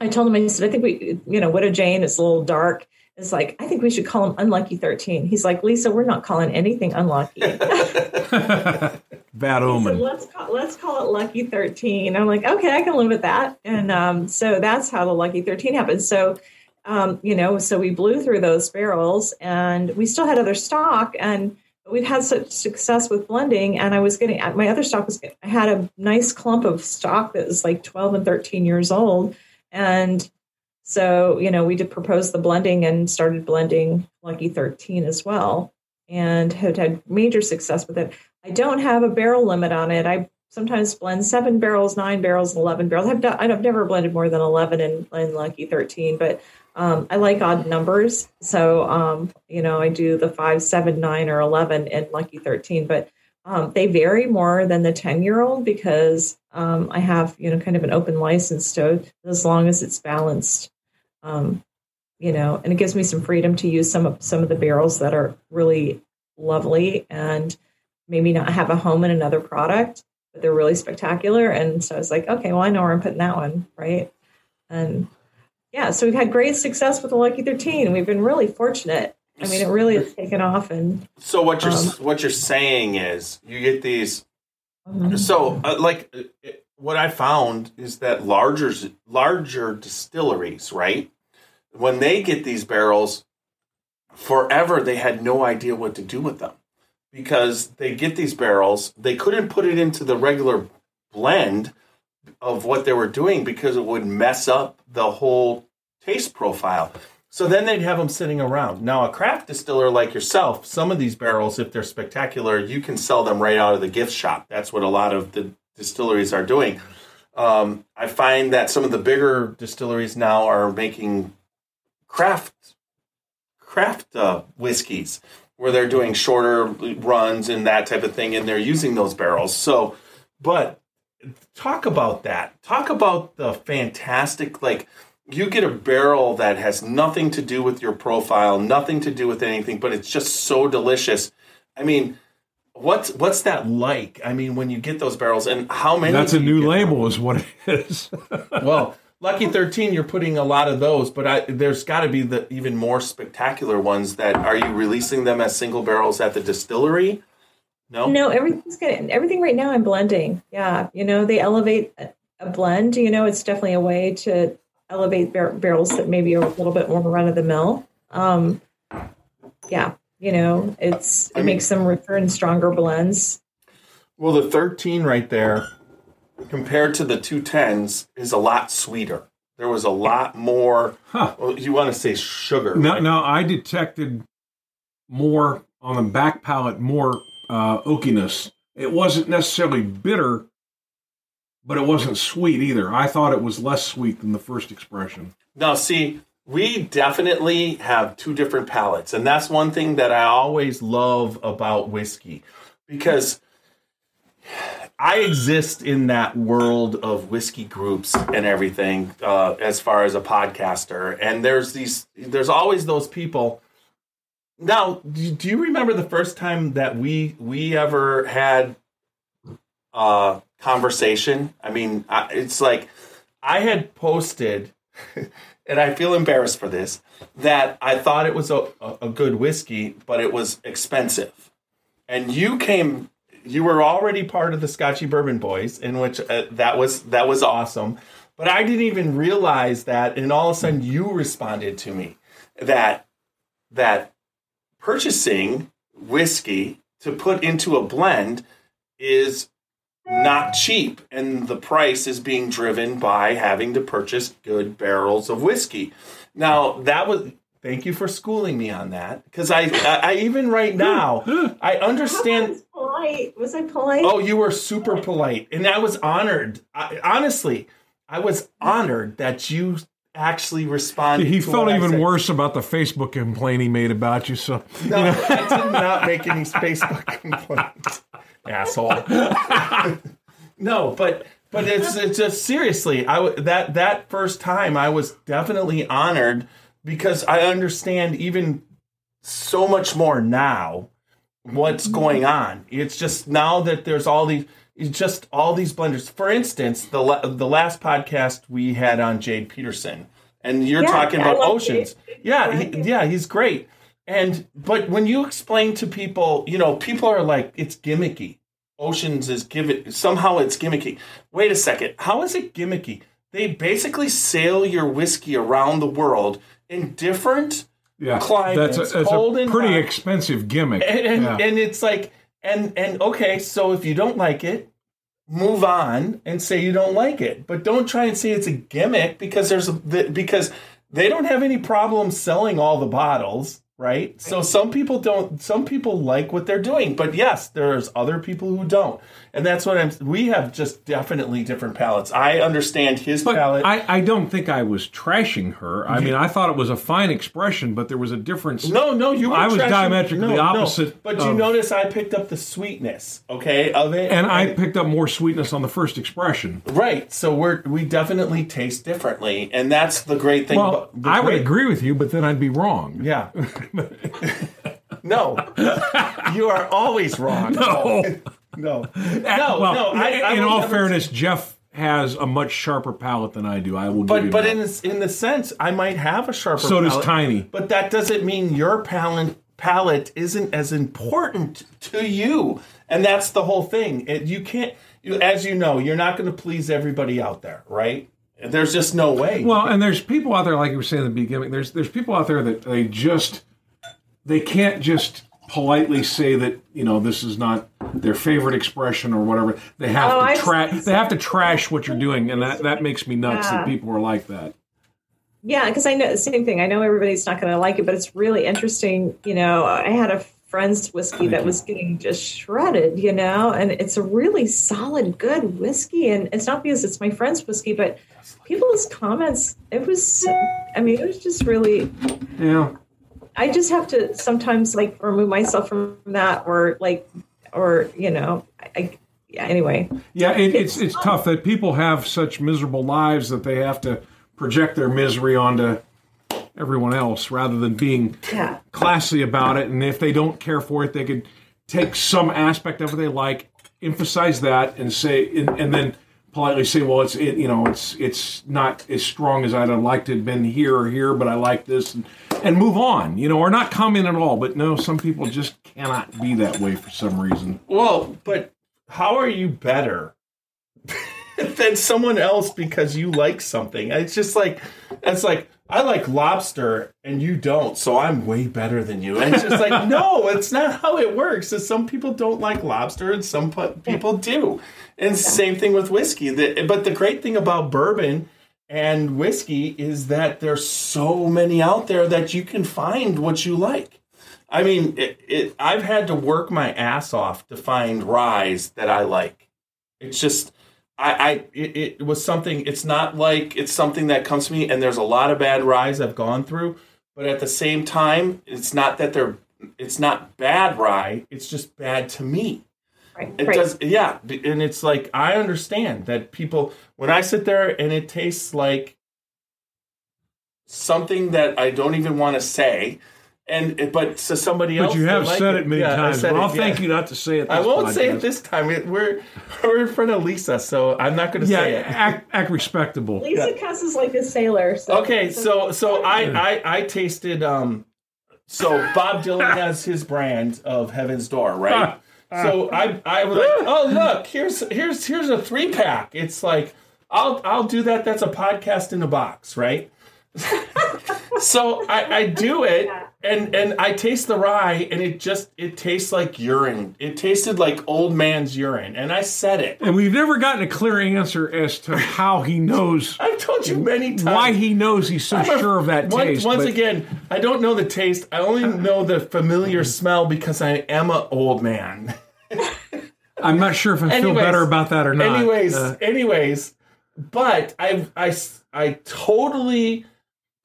I told him, I said, I think we, you know, Widow Jane is a little dark. It's like, I think we should call him Unlucky 13. He's like, Lisa, we're not calling anything unlucky.
Bad
So
omen.
let's call, let's call it Lucky 13. I'm like, okay, I can live with that. And um, so that's how the Lucky 13 happened. So, um, you know, so we blew through those barrels and we still had other stock and we'd had such success with blending. And I was getting, my other stock was, I had a nice clump of stock that was like 12 and 13 years old. And so, you know, we did propose the blending and started blending Lucky 13 as well and had had major success with it. I don't have a barrel limit on it. I sometimes blend seven barrels, nine barrels, 11 barrels. I've, done, I've never blended more than 11 in, in Lucky 13, but um, I like odd numbers. So, um, you know, I do the five, seven, nine, or 11 in Lucky 13. But Um, they vary more than the 10 year old because um, I have, you know, kind of an open license to as long as it's balanced. Um, you know, and it gives me some freedom to use some of some of the barrels that are really lovely and maybe not have a home in another product, but they're really spectacular. And so I was like, okay, well, I know where I'm putting that one, right? And yeah, so we've had great success with the Lucky 13. We've been really fortunate. I mean, it really has taken off. And
So what you're
Um,
what you're saying is you get these.
Um,
So uh, like uh, it- what I found is that larger larger distilleries, right? When they get these barrels, forever they had no idea what to do with them because they get these barrels, they couldn't put it into the regular blend of what they were doing because it would mess up the whole taste profile. So then they'd have them sitting around. Now, a craft distiller like yourself, some of these barrels, if they're spectacular, you can sell them right out of the gift shop. That's what a lot of the distilleries are doing. Um, I find that some of the bigger distilleries now are making craft craft uh, whiskeys where they're doing shorter runs and that type of thing, and they're using those barrels. So, but talk about that. Talk about the fantastic like you get a barrel that has nothing to do with your profile, nothing to do with anything, but it's just so delicious. I mean, what's what's that like? I mean, when you get those barrels, and how many?
That's a new
get?
label, is what it is.
Well, Lucky Thirteen, you're putting a lot of those, but I, there's got to be the even more spectacular ones. That are you releasing them as single barrels at the distillery? No,
No, everything's good. Everything right now I'm blending. Yeah. You know, they elevate a, a blend. You know, it's definitely a way to elevate bar- barrels that maybe are a little bit more run of the mill. Um, yeah. You know, it's it makes them richer and stronger blends.
Well, the 13 right there, compared to the two tens, is a lot sweeter. There was a lot more.
Huh.
Well, you want to say sugar?
No,
right?
no, I detected more on the back palate, more uh, oakiness. It wasn't necessarily bitter, but it wasn't sweet either. I thought it was less sweet than the first expression.
Now, see, we definitely have two different palates, and that's one thing that I always love about whiskey because I exist in that world of whiskey groups and everything uh, as far as a podcaster, and there's these, there's always those people. Now, do you remember the first time that we we ever had uh conversation? I mean, I, it's like I had posted, and I feel embarrassed for this, that I thought it was a, a, good whiskey, but it was expensive. And you came, you were already part of the Scotchy Bourbon Boys, in which uh, that was that was awesome. But I didn't even realize that, and all of a sudden you responded to me that that purchasing whiskey to put into a blend is not cheap and the price is being driven by having to purchase good barrels of whiskey now that was thank you for schooling me on that because I, I i even right now i understand
Was polite? Was I polite?
oh you were super polite and i was honored I, honestly i was honored that you actually responded
He
to
felt
what I
even
said.
worse about the Facebook complaint he made about you. So
no i did not make any facebook complaints asshole no, but but it's it's just seriously, I w- that that first time I was definitely honored because I understand even so much more now what's going on. It's just now that there's all these it's just all these blenders. For instance, the la- the last podcast we had on Jade Peterson, and you're
Yeah,
talking about oceans.
Jade.
Yeah, he, yeah, he's great. And but when you explain to people, you know, people are like, it's gimmicky. Oceans is give somehow it's gimmicky. Wait a second, how is it gimmicky? They basically sail your whiskey around the world in different
yeah,
climates,
that's a, that's a
and
pretty
hot.
expensive gimmick.
and and,
Yeah.
and it's like and and okay, so if you don't like it, move on and say you don't like it, but don't try and say it's a gimmick because there's a because they don't have any problem selling all the bottles, right? So some people don't. Some people like what they're doing, but yes, there's other people who don't, and that's what I'm. We have just definitely different palates. I understand his
But
palate.
I, I don't think I was trashing her. I mean, I thought it was a fine expression, but there was a difference.
no, no, you. Were
I was
trashing-
diametrically
no, no.
opposite
But you
of-
notice I picked up the sweetness, okay, of it,
And I picked up more sweetness on the first expression.
right. So we're we definitely taste differently, and that's the great thing.
Well,
about, the
I would
great-
agree with you, but then I'd be wrong.
Yeah. no, you are always wrong.
No.
No, no,
well,
no. I, I
in
will
all
never-
fairness, Jeff has a much sharper palate than I do. I will give
but
you
but
that.
in this, in the sense, I might have a sharper. Palate.
So does Tiny.
But that doesn't mean your palate palate isn't as important to you, and that's the whole thing. It, you can't, you, as you know, you're not going to please everybody out there, right? There's just no way.
Well, and there's people out there, like you were saying in the beginning. There's there's people out there that they just they can't just politely say that you know this is not their favorite expression or whatever. They have
Oh,
to trash. They have to trash what you're doing, and that that makes me nuts
Yeah.
that people are like that.
Yeah, because I know the same thing. I know everybody's not going to like it, but it's really interesting. You know, I had a friend's whiskey that was getting just shredded, you know, and it's a really solid, good whiskey. And it's not because it's my friend's whiskey, but people's comments, it was, I mean, it was just really,
Yeah.
I just have to sometimes like remove myself from that or like, or, you know, I, yeah, anyway.
Yeah, it, it's it's tough that people have such miserable lives that they have to project their misery onto everyone else rather than being
Yeah.
classy about it. And if they don't care for it, they could take some aspect of it they like, emphasize that, and say, and, and then politely say, "Well, it's it, you know, it's it's not as strong as I'd have liked it had been here or here, but I like this," and, and move on. You know, or not comment at all. But no, some people just cannot be that way for some reason.
Well, but how are you better than someone else because you like something? It's just like it's like I like lobster and you don't, so I'm way better than you. And it's just like no, it's not how it works. Is some people don't like lobster and some people do. And same thing with whiskey. But the great thing about bourbon and whiskey is that there's so many out there that you can find what you like. I mean, it, it, I've had to work my ass off to find ryes that I like. It's just, I, I it, it was something. It's not like it's something that comes to me. And there's a lot of bad ryes I've gone through, but at the same time, it's not that they're, it's not bad rye. It's just bad to me.
Right.
It
right.
does, yeah. And it's like I understand that people when I sit there and it tastes like something that I don't even want to say, and but to somebody else,
But you
they
have
like
said it many
Yeah, I
times.
said
But
it,
I'll
yeah.
thank you not to say it.
I won't say it this time. It, we're we're in front of Lisa, so I'm not going to
Yeah,
say it.
act, act respectable.
Lisa cusses like a sailor. So
Okay, so so I I I tasted um so Bob Dylan has his brand of Heaven's Door, right? So ah. I I was like, oh look, here's here's here's a three pack. It's like I'll I'll do that. That's a podcast in a box, right? so I, I do it and and I taste the rye and it just it tastes like urine. It tasted like old man's urine, and I said it.
And we've never gotten a clear answer as to how he knows,
I've told you many times
why he knows he's so
I'm a-
sure of that
once,
taste.
Once
but-
again, I don't know the taste. I only know the familiar smell because I am an old man.
I'm not sure if I feel better about that or not.
anyways,
Uh,
anyways, but I, I, I totally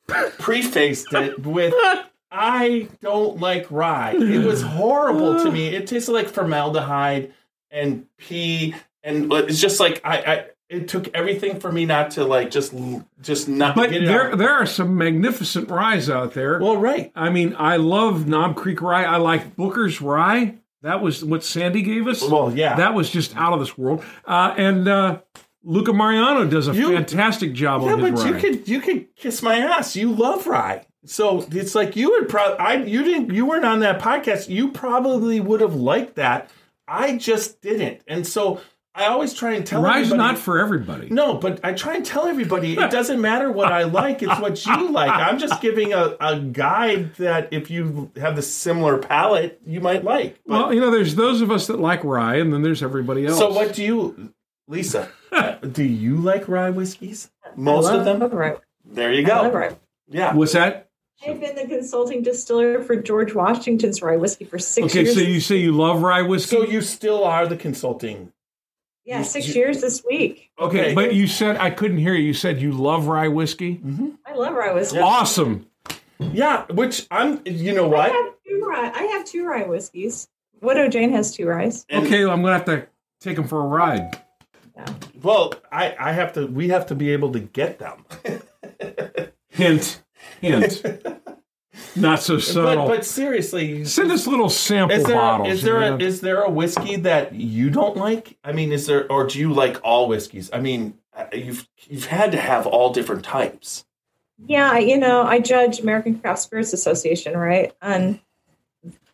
prefaced it with I don't like rye. It was horrible to me. It tasted like formaldehyde and pee, and it's just like I, I it took everything for me not to like just just not
but
get it
there,
out.
there are some magnificent ryes out there.
Well, right.
I mean, I love Knob Creek rye. I like Booker's rye. That was what Sandy gave us.
Well, yeah.
That was just out of this world. Uh, and uh, Luca Mariano does a
You-
fantastic job
Yeah,
on his
but
rye.
you could you could kiss my ass. You love rye, so it's like you would probably. I you didn't you weren't on that podcast. You probably would have liked that. I just didn't, and so I always try and tell everybody.
Rye's
everybody.
not for everybody.
no, but I try and tell everybody it doesn't matter what I like; it's what you like. I'm just giving a, a guide that if you have the similar palate, you might like. But-
Well, you know, there's those of us that like rye, and then there's everybody else.
so what do you, Lisa? Uh, do you like rye whiskeys? Most
I
of them.
love rye.
There you
I love
go.
rye.
Yeah.
What's that?
I've been the consulting distiller for George Washington's rye whiskey for six
Okay,
years.
Okay, so you say you love rye whiskey.
So you still are the consulting.
yeah, six
you-
years this week.
okay, but you said I couldn't hear you. You said you love rye whiskey. Mm-hmm.
I love rye whiskey.
Awesome.
yeah, which I'm. You know
I
what?
have two rye. I have two rye whiskeys. Widow Jane has two ryes.
And-
Okay, I'm gonna have to take them for a ride. Yeah.
Well, I I have to. We have to be able to get them.
Hint, hint. Not so
But,
subtle.
but seriously,
Send us little sample
is there
bottles.
is there a, is there a whiskey that you don't like? I mean, is there or do you like all whiskeys? I mean, uh, you've you've had to have all different types.
Yeah, you know, I judge American Craft Spirits Association, right? And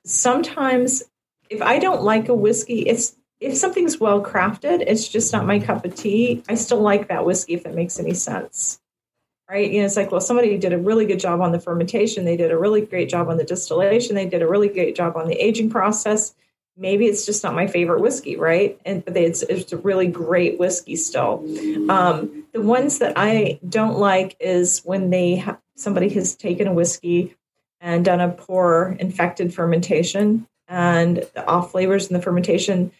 sometimes if I don't like a whiskey, it's if something's well crafted, it's just not my cup of tea. I still like that whiskey if it makes any sense. Right? You know, it's like, well, somebody did a really good job on the fermentation, they did a really great job on the distillation, they did a really great job on the aging process. Maybe it's just not my favorite whiskey, right? And but it's it's a really great whiskey still. Um, the ones that I don't like is when they ha- somebody has taken a whiskey and done a poor infected fermentation and the off flavors in the fermentation,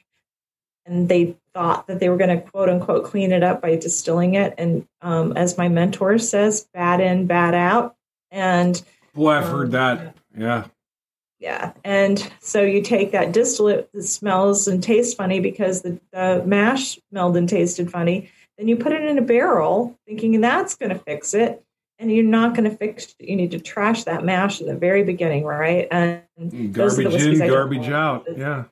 and they thought that they were going to quote unquote clean it up by distilling it. And um, as my mentor says, bad in, bad out. And
Boy, I've heard that. Yeah.
yeah. And so you take that distillate that smells and tastes funny because the, the mash smelled and tasted funny. Then you put it in a barrel thinking that's going to fix it. And you're not going to fix it. You need to trash that mash in the very beginning, right? And the
Garbage in, garbage out. Yeah.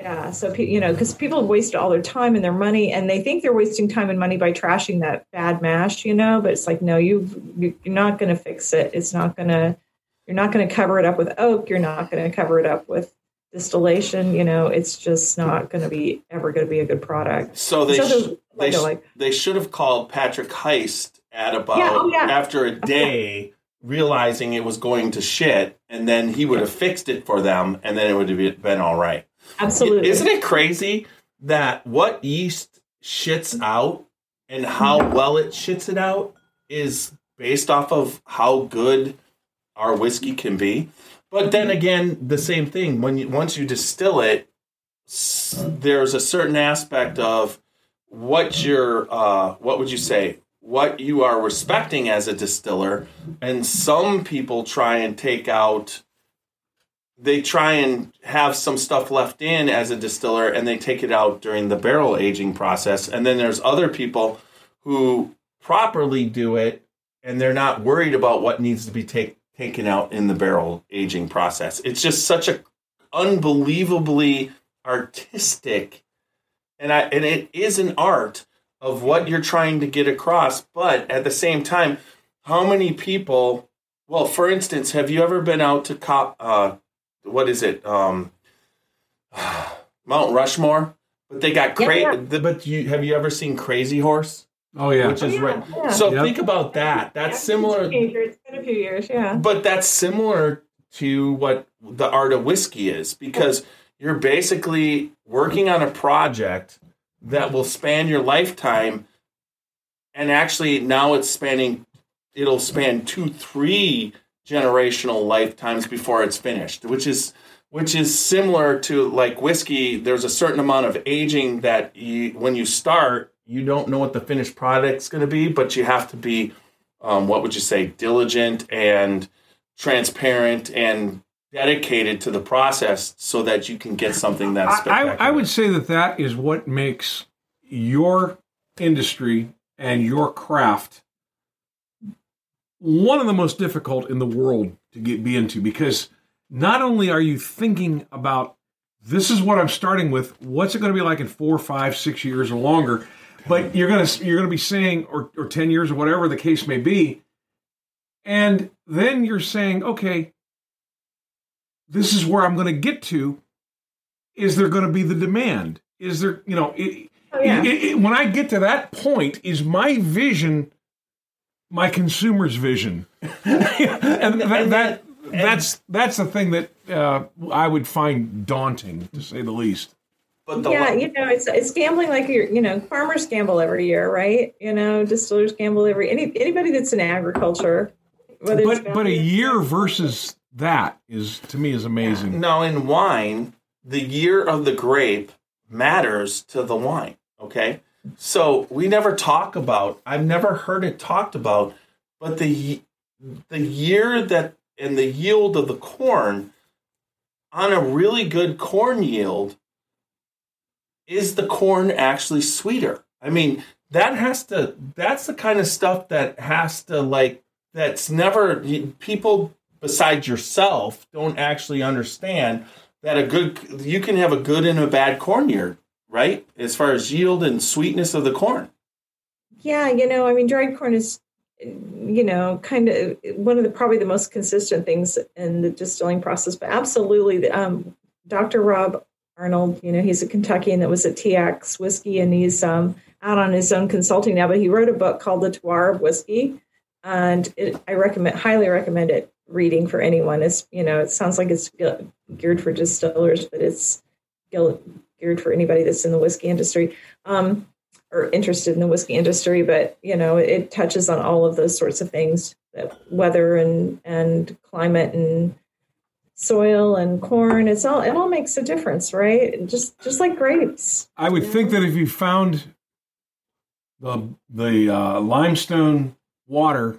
Yeah. So, you know, because people have wasted all their time and their money and they think they're wasting time and money by trashing that bad mash, you know, but it's like, no, you, you- you're not going to fix it. It's not going to, you're not going to cover it up with oak. You're not going to cover it up with distillation. You know, it's just not going to be ever going to be a good product.
So they
So
sh-
those-
they
like-
they should have called Patrick Heist at about
Yeah, oh, yeah.
after a day, realizing it was going to shit, and then he would have fixed it for them, and then it would have been all right.
Absolutely.
Isn't it crazy that what yeast shits out and how well it shits it out is based off of how good our whiskey can be? But then again, the same thing when you once you distill it, there's a certain aspect of what you're uh, what would you say what you are respecting as a distiller and some people try and take out they try and have some stuff left in as a distiller and they take it out during the barrel aging process. And then there's other people who properly do it and they're not worried about what needs to be take, taken out in the barrel aging process. It's just such a unbelievably artistic and I and it is an art of what you're trying to get across. But at the same time how many people well for instance have you ever been out to cop uh what is it um Mount Rushmore but they got crazy
Yeah,
but you have you ever seen Crazy Horse
Oh yeah.
which is
Yeah,
right
yeah.
so
Yep.
think about that that's
Yeah,
similar.
It's been a few years. Yeah.
but that's similar to what the art of whiskey is because you're basically working on a project that will span your lifetime and actually now it's spanning it'll span two three generational lifetimes before it's finished which is which is similar to like whiskey there's a certain amount of aging that you when you start you don't know what the finished product's going to be but you have to be um, what would you say diligent and transparent and dedicated to the process so that you can get something that's
I. I would say that that is what makes your industry and your craft one of the most difficult in the world to get be into because not only are you thinking about this is what I'm starting with, what's it going to be like in four, five, six years or longer, but you're gonna you're gonna be saying or or ten years or whatever the case may be, and then you're saying, okay, this is where I'm going to get to. Is there going to be the demand? Is there, you know, it,
Oh, yeah.
it- it- when I get to that point, is my vision my consumer's vision? and that, that that's that's the thing that uh, I would find daunting, to say the least.
but the
yeah, you know, it's it's gambling like you're, you know, farmers gamble every year, right? You know, distillers gamble every any anybody that's in agriculture, Whether
but but a year versus that is to me is amazing.
Now, in wine, the year of the grape matters to the wine. Okay, so we never talk about. I've never heard it talked about, but the the year that and the yield of the corn on a really good corn yield is the corn actually sweeter? I mean, that has to. That's the kind of stuff that has to like. That's never people besides yourself don't actually understand that a good you can have a good and a bad corn year, right? As far as yield and sweetness of the corn.
Yeah, you know, I mean, dried corn is, you know, kind of one of the probably the most consistent things in the distilling process. But absolutely, um, Dr. Rob Arnold, you know, he's a Kentuckian that was at TX Whiskey, and he's um, out on his own consulting now. But he wrote a book called The Terroir of Whiskey, and it, I recommend, highly recommend it reading for anyone. It's, you know, it sounds like it's geared for distillers, but it's geared for anybody that's in the whiskey industry. Um, or interested in the whiskey industry, but you know, it touches on all of those sorts of things, that weather and and climate and soil and corn. It's all it all makes a difference, right? Just just like grapes.
I would think that if you found the the uh, limestone water,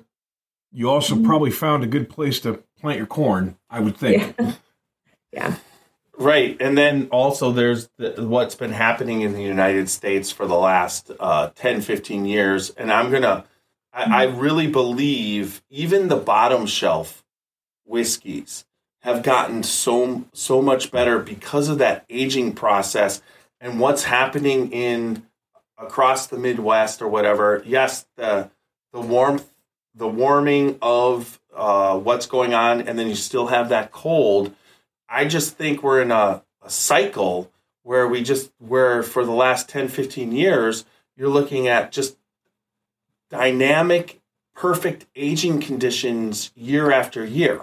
you also
Mm-hmm.
probably found a good place to plant your corn. I would think.
Yeah. Yeah.
Right. And then also there's the, what's been happening in the United States for the last uh, 10, 15 years. And I'm going to, I really believe even the bottom shelf whiskeys have gotten so, so much better because of that aging process and what's happening in across the Midwest or whatever. Yes, the, the warmth, the warming of uh, what's going on, and then you still have that cold. I just think we're in a, a cycle where we just where for the last 10 15 years you're looking at just dynamic perfect aging conditions year after year.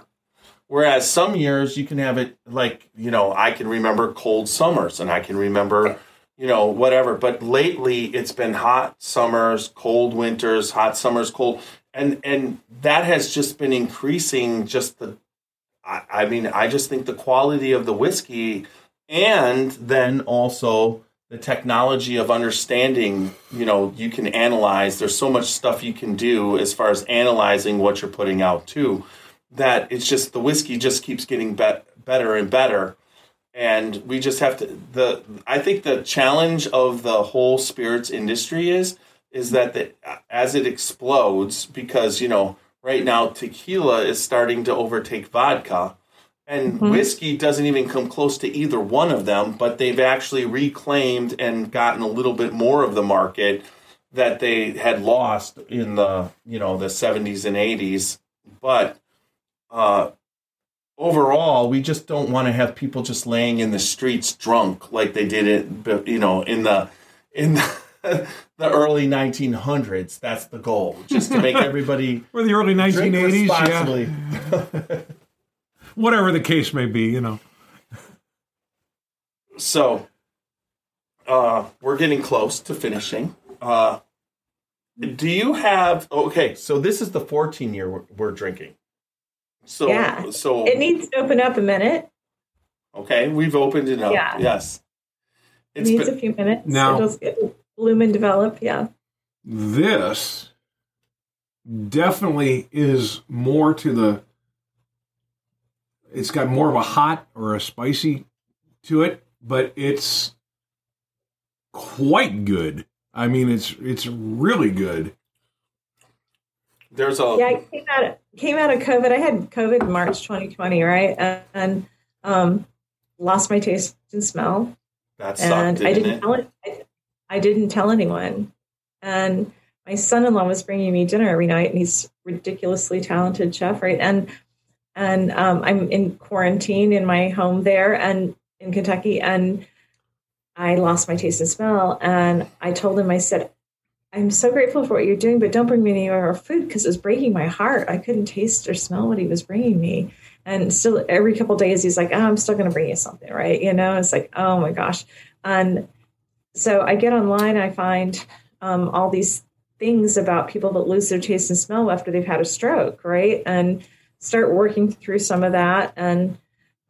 Whereas some years you can have it like you know i can remember cold summers and i can remember you know whatever. But lately it's been hot summers cold winters hot summers cold. And and that has just been increasing just the I, I mean, I just think the quality of the whiskey and then also the technology of understanding, you know, you can analyze. There's so much stuff you can do as far as analyzing what you're putting out too, that it's just the whiskey just keeps getting be- better and better. And we just have to the I think the challenge of the whole spirits industry is is that the, as it explodes because you know right now tequila is starting to overtake vodka. And whiskey doesn't even come close to either one of them but they've actually reclaimed and gotten a little bit more of the market that they had lost in the you know the 70s and 80s but uh overall we just don't want to have people just laying in the streets drunk like they did it you know in the in the the early 1900s. That's the goal, just to make everybody
Or the early 1980s, yeah. Whatever the case may be, you know.
So, uh, we're getting close to finishing. Uh, do you have? Okay, so this is the 14 year we're, we're drinking. So,
Yeah.
so
It needs to open up a minute.
okay, we've opened it up.
Yeah.
Yes,
It
it's
needs
been,
a few minutes.
Now-
It'll get- bloom and develop. Yeah.
This definitely is more to the. It's got more of a hot or a spicy to it, but it's quite good. I mean, it's it's really good.
there's a
yeah, I came out of, came out of COVID. I had COVID in March 2020, right? And, and um, lost my taste and smell.
that sucked,
and I
didn't
didn't
it?
tell it. I, I didn't tell anyone. And my son-in-law was bringing me dinner every night, and he's ridiculously talented chef, right? And and um, I'm in quarantine in my home there and in Kentucky, and I lost my taste and smell. And I told him, I said, I'm so grateful for what you're doing, but don't bring me any more food because it was breaking my heart. I couldn't taste or smell what he was bringing me. And still, every couple days, he's like, oh, I'm still going to bring you something, right? You know, it's like, oh my gosh. And so I get online, I find um, all these things about people that lose their taste and smell after they've had a stroke, right? And start working through some of that. And,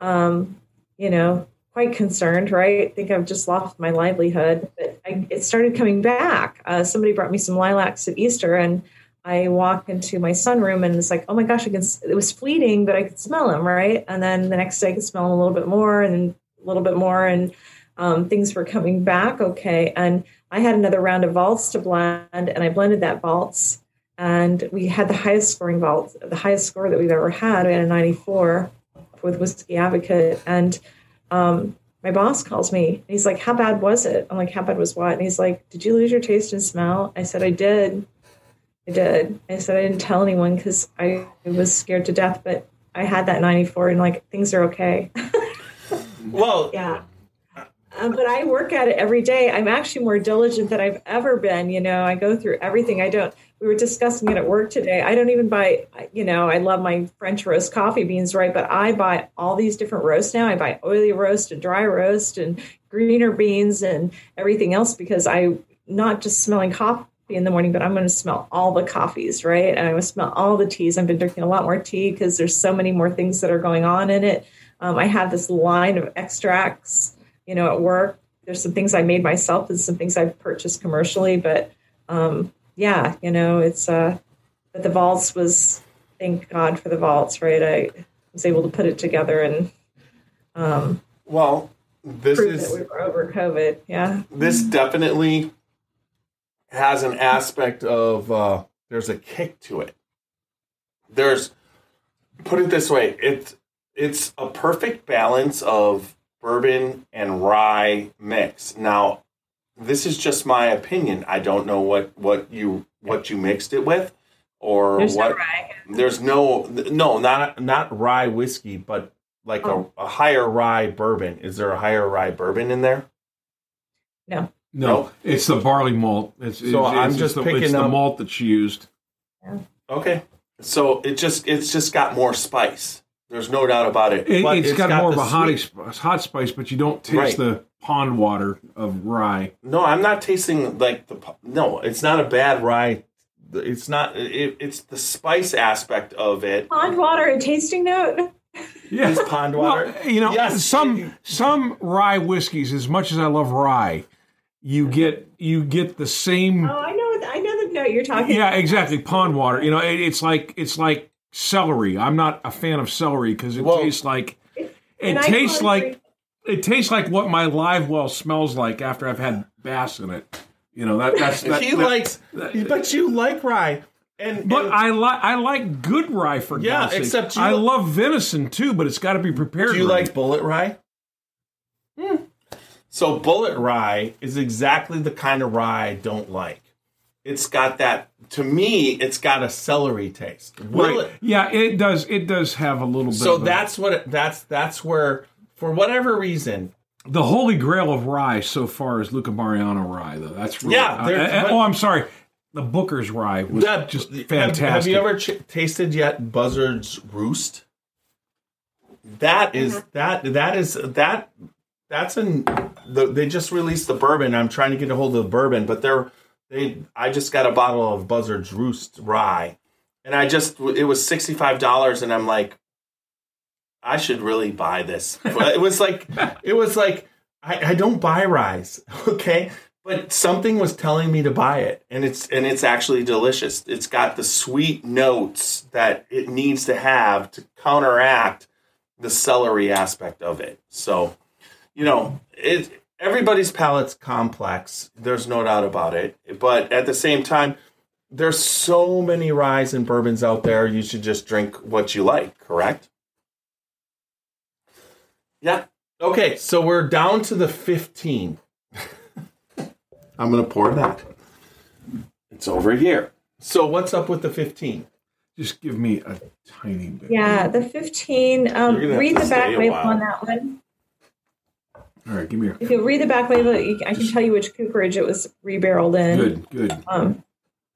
um, you know, quite concerned, right? I think I've just lost my livelihood. But I, it started coming back. Uh, somebody brought me some lilacs at Easter, and I walk into my sunroom, and it's like, oh my gosh, I can. It was fleeting, but I could smell them, right? And then the next day, I could smell them a little bit more, and a little bit more, and um, things were coming back okay. And I had another round of vaults to blend, and I blended that vaults, and we had the highest scoring vault, the highest score that we've ever had. We had a 94 with Whiskey Advocate, and um, my boss calls me. and he's like, "How bad was it?" I'm like, "How bad was what?" And he's like, "Did you lose your taste and smell?" I said, "I did. I did." I said, "I didn't tell anyone because I was scared to death, but I had that 94, and like things are okay."
well,
yeah. Um, but I work at it every day. I'm actually more diligent than I've ever been. You know, I go through everything. I don't. We were discussing it at work today. I don't even buy. You know, I love my French roast coffee beans, right? But I buy all these different roasts now. I buy oily roast and dry roast and greener beans and everything else because I not just smelling coffee in the morning, but I'm going to smell all the coffees, right? And going to smell all the teas. I've been drinking a lot more tea because there's so many more things that are going on in it. Um, I have this line of extracts you know, at work. There's some things I made myself and some things I've purchased commercially, but um, yeah, you know, it's uh, but the vaults was thank God for the vaults, right? I was able to put it together and um,
well, this is
we were over COVID. Yeah,
this definitely has an aspect of uh, there's a kick to it. There's put it this way, it's it's a perfect balance of bourbon and rye mix. Now, this is just my opinion. I don't know what what you what you mixed it with or
there's
what
no rye.
there's no no not not rye whiskey but like
Oh.
a, a higher rye bourbon is there a higher rye bourbon in there
No,
No,
No.
it's the barley malt. It's, it's,
I'm
it's
just
the,
picking
it's the malt that she used.
okay so it just it's just got more spice there's no doubt about it,
It,
But
it's got, more of a hot,
sweet-
ex- hot spice, but you don't taste
Right.
the pond water of rye.
no i'm not tasting like the no it's not a bad rye it's not it, it's the spice aspect of it
pond water a tasting note.
Yeah,
Is pond water?
Well, you know,
Yes.
some some rye whiskeys. As much as I love rye, you get you get the same.
Oh, I know. I know the note you're talking.
Yeah, exactly. Pond water. You know, it, it's like it's like celery. I'm not a fan of celery because it
Well-
tastes like it tastes like it tastes like what my live well smells like after I've had bass in it. You know that that's that,
he
that-
likes but you like rye and
But
and-
I like I like good rye for
Yeah,
God's
except you-
I love venison too, but it's got to be prepared.
Do you
right.
like bullet rye? Hmm. So bullet rye is exactly the kind of rye I don't like. It's got that to me, it's got a celery taste. Will
Right.
it-
Yeah, it does. It does have a little bit.
so
of a-
that's what it, that's that's where for whatever reason,
the holy grail of rye so far is Luca Mariano rye, though. That's really,
Yeah,
uh,
there-
uh,
but-
oh, I'm sorry. The Booker's rye was
that
just
have-
fantastic.
Have, you ever ch- tasted yet Buzzard's Roost? That is- that that is that that's in. the, they just released the bourbon. I'm trying to get a hold of the bourbon, but they're they I just got a bottle of Buzzard's Roost rye, and I just it was sixty five dollars, and I'm like, I should really buy this. it was like it was like I, I don't buy rye, okay, but something was telling me to buy it, and it's and it's actually delicious. It's got the sweet notes that it needs to have to counteract the celery aspect of it. So, you know, it everybody's palate's complex. There's no doubt about it. But at the same time, there's so many ryes and bourbons out there. You should just drink what you like. Correct? Yeah. Okay. So we're down to the 15. I'm gonna pour that. It's over here. So what's up with the 15?
Just give me a tiny bit.
Yeah, the 15. Um,
You're gonna have
read the back label on that one.
All right, give me your
If you read the back label, I can tell you which cooperage it was rebarreled in.
good, good.
Um,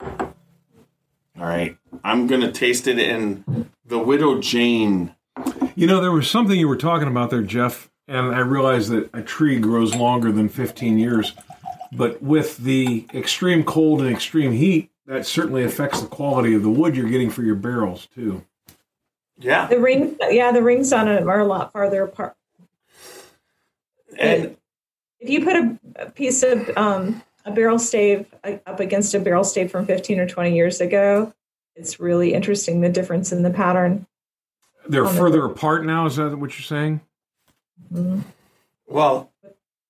All right. I'm gonna taste it in the Widow Jane.
You know, there was something you were talking about there, Jeff, and I realized that a tree grows longer than 15 years. But with the extreme cold and extreme heat that certainly affects the quality of the wood you're getting for your barrels too.
Yeah.
The ring, yeah, the rings on it are a lot farther apart.
And
If you put a, a piece of um, a barrel stave uh, up against a barrel stave from 15 or 20 years ago, it's really interesting the difference in the pattern.
They're
On the
further
wood.
apart now. Is that what you're saying?
well,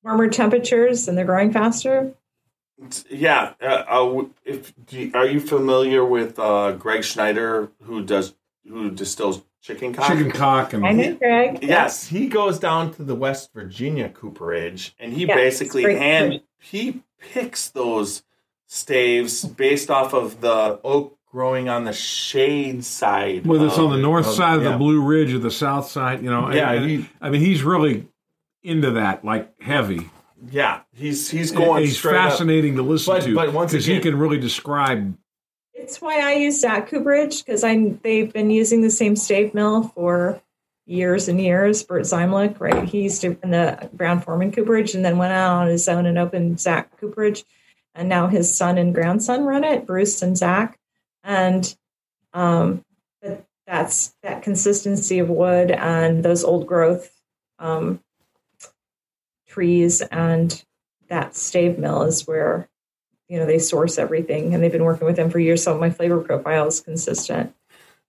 Warmer temperatures and they're growing faster.
yeah. Uh, uh, if do you, are you familiar with uh, Greg Schneider, who does who distills chicken cock?
Chicken cock and
I know, Greg.
Yes, he goes down to the West Virginia cooperage, and he
Yeah,
basically
it's
hand he picks those staves based off of the oak growing on the shade side.
whether it's on the north
of-
side of
yeah.
the Blue Ridge or the south side, you know.
Yeah,
and-
he-
I mean he's really into that, like heavy.
Yeah, he's he's going
he's
straight up.
fascinating to listen
But-
to
but once
because he can really describe.
It's why I use Zach Cooperage because I they've been using the same stave mill for years and years. Bert Zeimlich, right? He used to run the Brown-Forman Cooperage and then went out on his own and opened Zach Cooperage, and now his son and grandson run it, Bruce and Zach, and um, but that's that consistency of wood and those old growth um, trees and that stave mill is where you know they source everything and they've been working with them for years. So my flavor profile is consistent.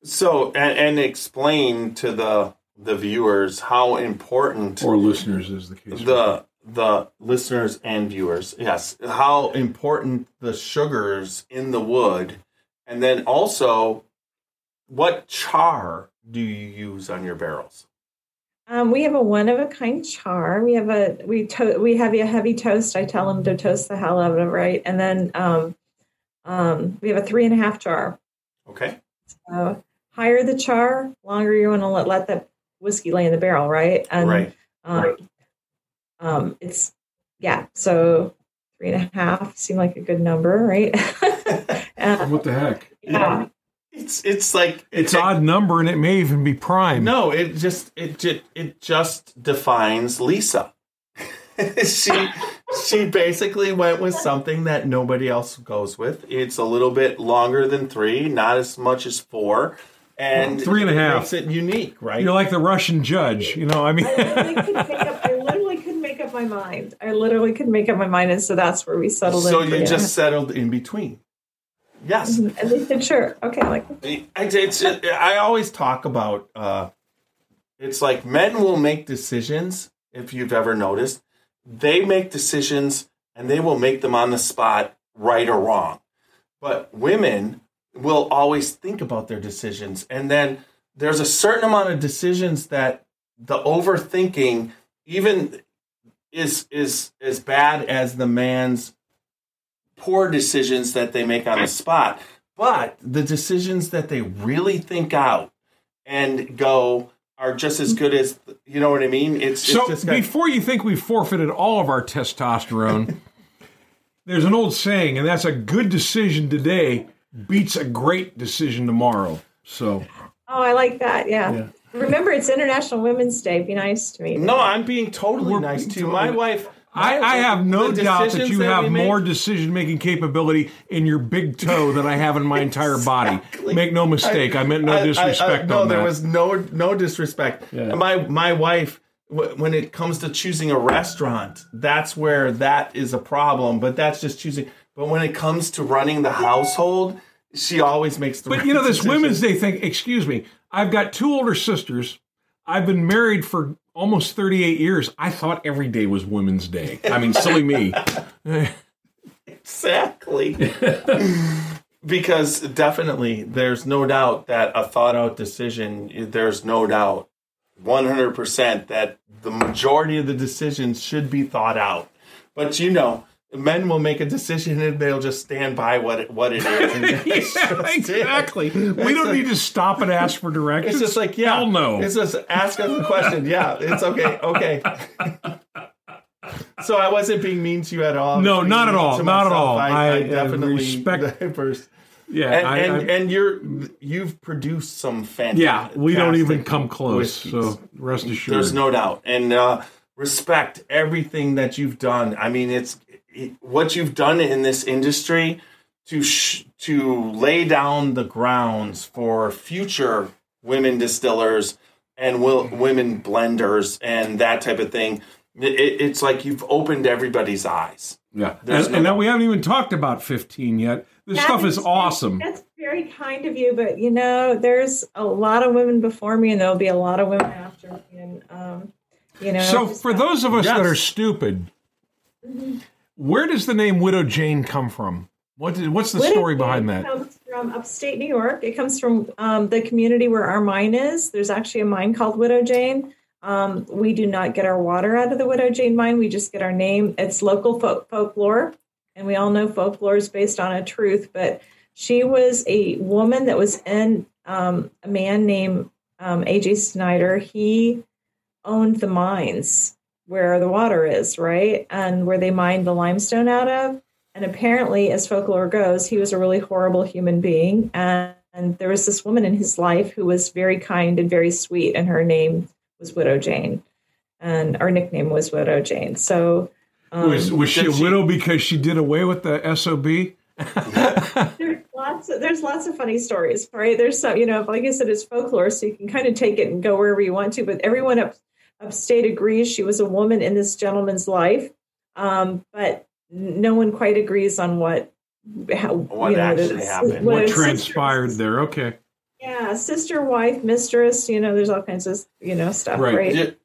So and, and explain to the the viewers how important
Or listeners, is the case.
the the listeners and viewers. Yes. How important the sugars in the wood. And then also what char do you use on your barrels
um, we have a one of a kind char we have a we to- we have a heavy toast. I tell them to toast the hell out of it right? And then um, um, we have a three and a half char
okay.
Uh, higher the char longer you want to let, let that whiskey lay in the barrel right? And
right.
um, um, it's yeah so three and a half seem like a good number right? Uh,
what the heck?
yeah
it's it's like
It's
it-
odd number, and it may even be prime.
no it just it just it just defines lisa she she basically went with something that nobody else goes with it's a little bit longer than three not as much as four and
Three and a
it makes it unique right
You're like the Russian judge, you know. I mean,
I literally, could make up, I literally could make up my mind. I literally could make up my mind, and so that's where we settled.
so
in
you
for
just settled in between yes.
And they said, "Sure, okay." Like,
I, it's, I always talk about uh, it's like men will make decisions if you've ever noticed. They make decisions and they will make them on the spot right or wrong. But women will always think about their decisions. And then there's a certain amount of decisions that the overthinking even is is as bad as the man's poor decisions that they make on the spot but the decisions that they really think out and go are just as good as you know what I mean. It's,
so
it's just got-
before you think we forfeited all of our testosterone, there's an old saying, and that's a good decision today beats a great decision tomorrow. So
oh, I like that. Yeah.
Yeah.
Remember, it's International Women's Day. Be nice to me.
no, I'm being totally
We're
nice
being
to you. My wife.
I, I have no doubt that you
we
have more decision making capability in your big toe than I have in my entire body.
Exactly.
Make no mistake, I, meant no
I- I- I-
disrespect
no, there
that.
was no no disrespect.
Yeah.
My my wife, w- when it comes to choosing a restaurant, that's where that is a problem. But that's just choosing. But when it comes to running the household, she always makes the.
But
right
you know, this
decision.
Women's Day thing, excuse me, I've got two older sisters. I've been married for almost 38 years. I thought every day was Women's Day. I mean, silly me.
Exactly. because definitely, there's no doubt that a thought out decision, there's no doubt 100% that the majority of the decisions should be thought out. But you know, men will make a decision and they'll just stand by what it, what it is.
Yeah,
just it.
exactly. We don't
like-
need to stop and ask for directions.
It's just like, yeah.
Hell no.
It's just ask us a question. Yeah, it's okay. Okay. so I wasn't being mean to you at all.
No, not at all. Not at all.
I,
I,
I
uh,
definitely
respect-
diverse.
yeah,
And,
I-
and, and you're you've produced some fantastic.
yeah, we don't even come close.
whiskeys.
So rest assured.
There's no doubt, and uh, respect everything that you've done. I mean, it's it, what you've done in this industry to sh- to lay down the grounds for future women distillers and will, women blenders and that type of thing. It, it's like you've opened everybody's eyes.
Yeah,
There's
and,
no-
and now we haven't even talked about 15 yet. This
That
stuff is
is-
awesome.
That's very kind of you, but you know, there's a lot of women before me, and there'll be a lot of women after me. And um, you know,
So, for those of us that are stupid, where does the name Widow Jane come from? What did, what's the
Widow
story
Jane
behind that?
comes from upstate New York. It comes from um, the community where our mine is. There's actually a mine called Widow Jane. Um, we do not get our water out of the Widow Jane mine. We just get our name. It's local folk- folklore, and we all know folklore is based on a truth. But she was a woman that was in um, a man named um, A.J. Snyder. He owned the mines where the water is, right? And where they mined the limestone out of. And apparently, as folklore goes, he was a really horrible human being. And, and there was this woman in his life who was very kind and very sweet, and her name was Widow Jane. And our nickname was Widow Jane. So um,
was was she a
she-
widow because she did away with the SOB?
there's lots of there's lots of funny stories, right? There's some, you know, like I said, it's folklore, so you can kind of take it and go wherever you want to. But everyone up upstate agrees she was a woman in this gentleman's life, um, but no one quite agrees on what how
What
you know,
actually
this-
happened.
What
his sister-
transpired there? Okay,
Yeah, sister, wife, mistress. You know, there's all kinds of you know stuff,
Right.
right?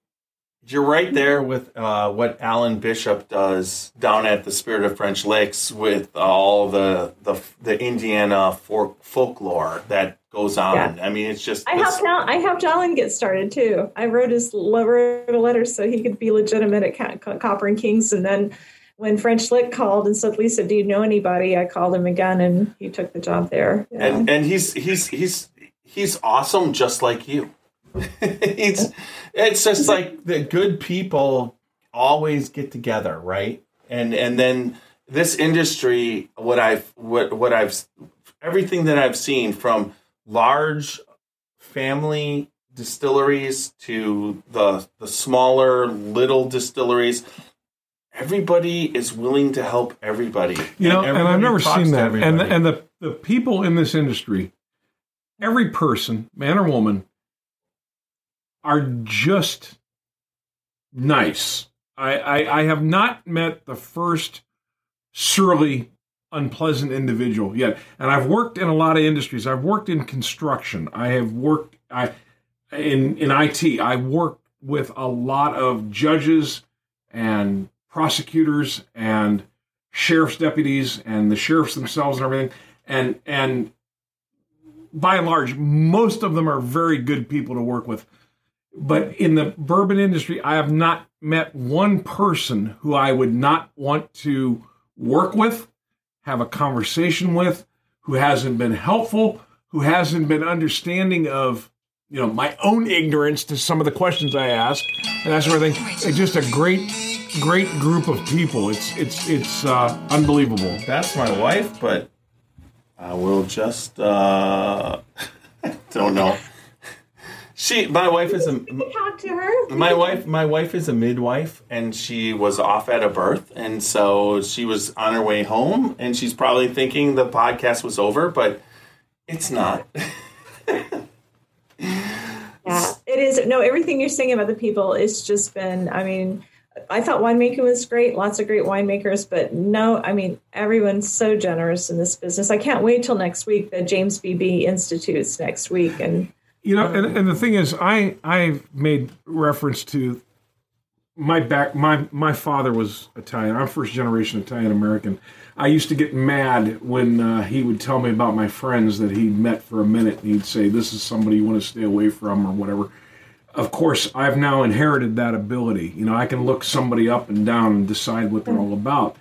You- You're right there with uh, what Alan Bishop does down at the Spirit of French Lick with all the the, the Indiana folk, folklore that goes on. I mean, it's just
I helped Al- I helped Alan get started too. I wrote his wrote a letter so he could be legitimate at Copper and Kings, and then when French Lick called and said, "Lisa, do you know anybody?" I called him again, and he took the job there. Yeah.
and and he's he's he's he's awesome just like you it's it's just like the good people always get together right and and then this industry what i've what what i've everything that i've seen from large family distilleries to the the smaller little distilleries everybody is willing to help everybody
you know, and, I've never seen that. And
everybody.
and the the people in this industry, every person, man or woman, are just nice. I, I, I have not met the first surly, unpleasant individual yet. And I've worked in a lot of industries. I've worked in construction. I have worked I in in IT. I worked with a lot of judges and prosecutors and sheriff's deputies and the sheriffs themselves and everything. And and by and large, most of them are very good people to work with. But in the bourbon industry, I have not met one person who I would not want to work with, have a conversation with, who hasn't been helpful, who hasn't been understanding of, you know, my own ignorance to some of the questions I ask and that sort of thing. It's just a great, great group of people. It's it's it's uh, unbelievable.
That's my wife, but I will just uh don't know. She my wife is a
Talk to her.
my wife my wife is a midwife and she was off at a birth and so she was on her way home and she's probably thinking the podcast was over, but it's not.
Yeah, it is. No, everything you're saying about the people, it's just been, I mean, I thought winemaking was great, lots of great winemakers, but no, I mean, everyone's so generous in this business. I can't wait till next week, the James B. Beam Institute's next week. And
You know, and, and the thing is, I I made reference to my back. My my father was Italian. I'm first generation Italian American. I used to get mad when uh, he would tell me about my friends that he'd met for a minute. And he'd say, "This is somebody you want to stay away from," or whatever. Of course, I've now inherited that ability. You know, I can look somebody up and down and decide what they're all about.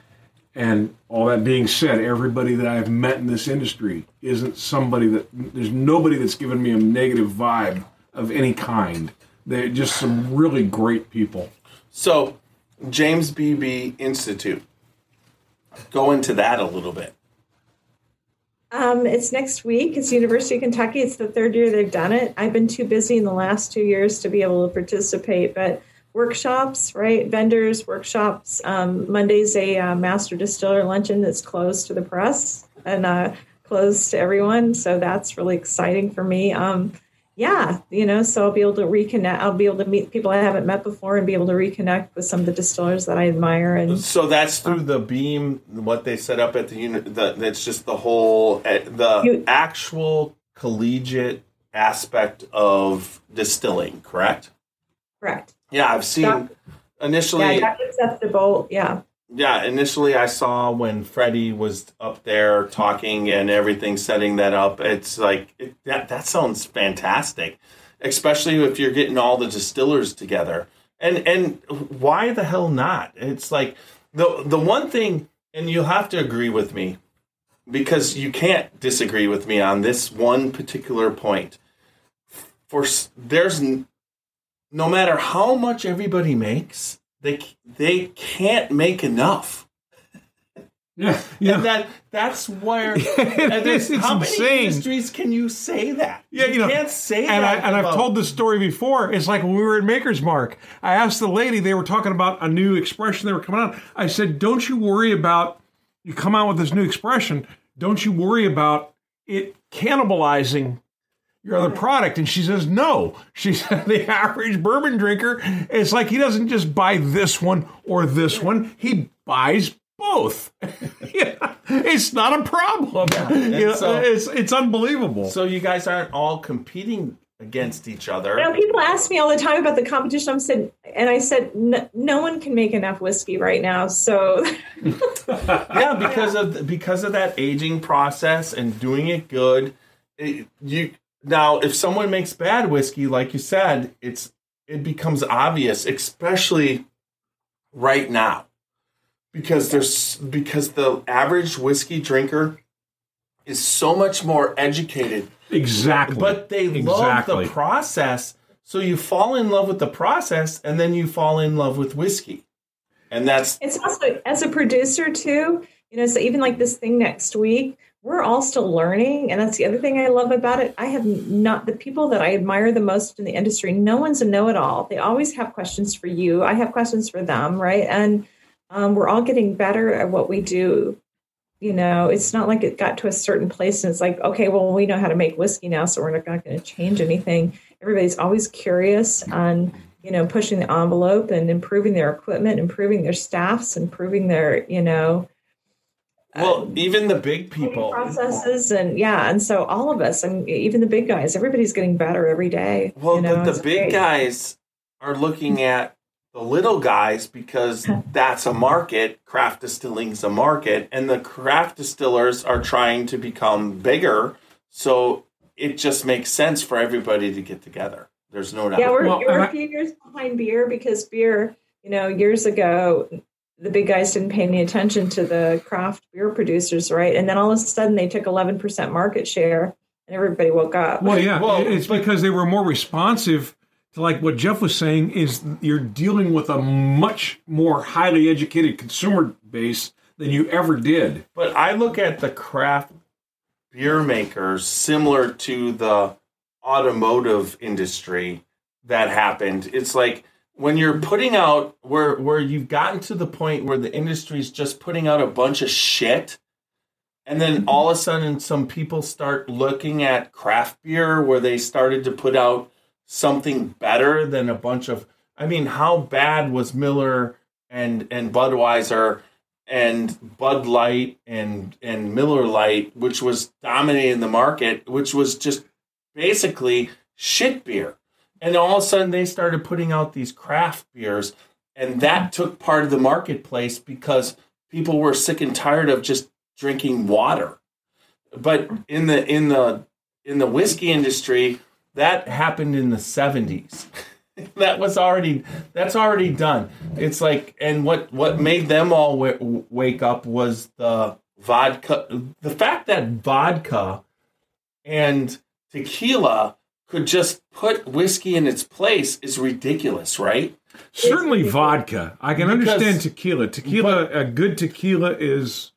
And all that being said, everybody that I've met in this industry isn't somebody that there's nobody that's given me a negative vibe of any kind. They're just some really great people.
So James B. Beam Institute. Go into that a little bit.
um, it's next week. It's University of Kentucky. It's the third year they've done it. I've been too busy in the last two years to be able to participate, but workshops, right? Vendors, workshops. Um, Monday's a uh, master distiller luncheon that's closed to the press and uh, closed to everyone. So that's really exciting for me. Um, yeah, you know, so I'll be able to reconnect. I'll be able to meet people I haven't met before and be able to reconnect with some of the distillers that I admire. And
So that's through the beam, what they set up at the unit. That's just the whole, eh, the
You-
actual collegiate aspect of distilling, correct?
correct.
Yeah, I've seen
Doc-
initially.
Yeah, Dr. acceptable. Yeah.
yeah, initially I saw when Freddie was up there talking and everything, setting that up. It's like it, that. That sounds fantastic, especially if you're getting all the distillers together. And and why the hell not? It's like the the one thing, and you'll have to agree with me because you can't disagree with me on this one particular point. For there's no matter how much everybody makes, they they can't make enough.
Yeah, yeah.
And that that's where there's-
it's
how many industries can you say that?
Yeah, you know,
can't say
and
that.
I and I've told this story before. It's like when we were at Maker's Mark. I asked the lady; they were talking about a new expression they were coming out. I said, "Don't you worry about you come out with this new expression. Don't you worry about it cannibalizing your other product." And she says, "No." She said, "The average bourbon drinker, it's like he doesn't just buy this one or this one. He buys." Both, Yeah, it's not a problem. You know,
so-
it's it's unbelievable.
so you guys aren't all competing against each other.
You know, people ask me all the time about the competition. I'm said, and I said, "N- no one can make enough whiskey right now. So
yeah, because of because of that aging process and doing it good. It, you now, if someone makes bad whiskey, like you said, it's it becomes obvious, especially right now, because there's because the average whiskey drinker is so much more educated,
Exactly.
but they love
Exactly.
the process. So you fall in love with the process, and then you fall in love with whiskey, and that's
it's also as a producer too. You know, so even like this thing next week, we're all still learning, and that's the other thing I love about it. I have not the people that I admire the most in the industry. No one's a know-it-all. They always have questions for you. I have questions for them, right? And um, we're all getting better at what we do. You know, it's not like it got to a certain place and it's like, okay, well, we know how to make whiskey now, so we're not, not going to change anything. Everybody's always curious and you know pushing the envelope and improving their equipment, improving their staffs, improving their you know
well, even the big people.
processes, and yeah, and so all of us, and even the big guys, everybody's getting better every day.
Well,
you know,
but the big
great.
guys are looking at the little guys because that's a market. Craft distilling's a market, and the craft distillers are trying to become bigger. So it just makes sense for everybody to get together. There's no doubt.
Yeah, we're,
Well,
we're
and
a
I-
few years behind beer because beer, you know, years ago, the big guys didn't pay any attention to the craft beer producers, right? And then all of a sudden they took 11% market share and everybody woke up.
Well, yeah,
Well,
it's because they were more responsive to like what Jeff was saying. Is you're dealing with a much more highly educated consumer base than you ever did.
But I look at the craft beer makers similar to the automotive industry that happened. It's like when you're putting out where where you've gotten to the point where the industry's just putting out a bunch of shit and then all of a sudden some people start looking at craft beer where they started to put out something better than a bunch of I mean how bad was Miller and and Budweiser and Bud Light and and Miller Lite, which was dominating the market, which was just basically shit beer. And all of a sudden they started putting out these craft beers, and that took part of the marketplace because people were sick and tired of just drinking water. But in the in the in the whiskey industry, that happened in the 70s. that was already that's already done. It's like and what what made them all w- wake up was the vodka the fact that vodka and tequila could just put whiskey in its place is ridiculous, right?
Certainly, vodka. I can
Because-
understand tequila. Tequila, a good tequila is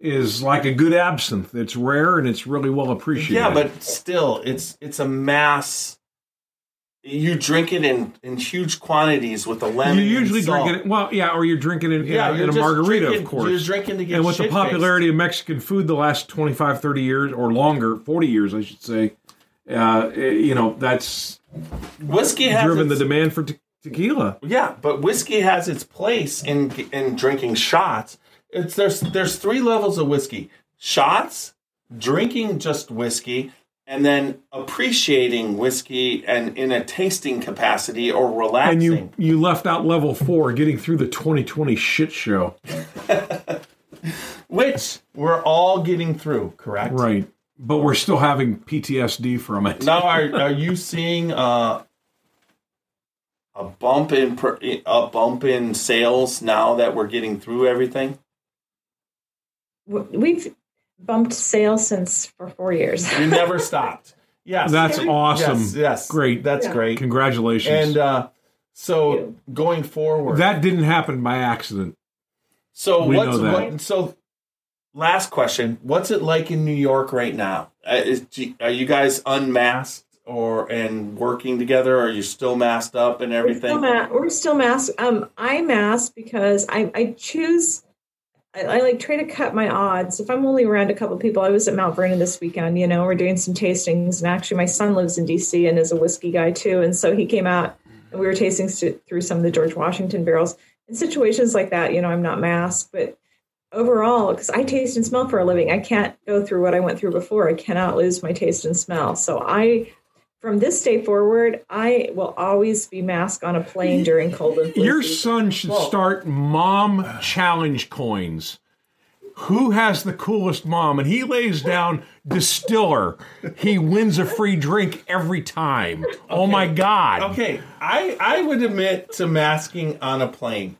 is like a good absinthe. It's rare and it's really well appreciated.
Yeah, but still it's it's a mass you drink it in, in huge quantities with a lemon.
You usually
and salt.
drink it. Well, yeah, or you're drinking it in,
Yeah, uh,
in
you're
a margarita,
drinking-
of course.
you're drinking to get
and with the
shit-faced.
popularity of Mexican food the last 25, 30 years or longer, 40 years, I should say, uh, eh, you know, that's
Whiskey has
driven the demand for te- tequila.
yeah, but whiskey has its place in in drinking shots. It's there's there's three levels of whiskey: shots, drinking just whiskey, and then appreciating whiskey and in a tasting capacity or relaxing.
And you you left out level four, getting through the 2020 shit show.
which we're all getting through, correct?
Right. But we're still having PTSD from it.
Now, are are you seeing uh, a bump in pr- a bump in sales now that we're getting through everything?
We've bumped sales since for four years.
we never stopped. Yes,
That's awesome.
Yes, yes,
Great.
That's
Yeah.
great.
Congratulations.
And uh, so going forward,
that didn't happen by accident.
so
we
what's
know that.
what, so last question: What's it like in New York right now? Uh, is, are you guys unmasked or and working together? Or are you still masked up and
We're still,
everything?
ma- we're still masked. Um, I mask because I, I choose. I, I like try to cut my odds. If I'm only around a couple people, I was at Mount Vernon this weekend. You know, we're doing some tastings, and actually, my son lives in D.C. and is a whiskey guy too. And so he came out, and we were tasting st- through some of the George Washington barrels. In situations like that, you know, I'm not masked, but overall, because I taste and smell for a living, I can't go through what I went through before. I cannot lose my taste and smell. So I from this day forward, I will always be masked on a plane during cold and flu
Your
season.
son should
Well-
start mom challenge coins. Who has the coolest mom? And he lays down distiller. He wins a free drink every time. Oh my God.
Okay, I I would admit to masking on a plane.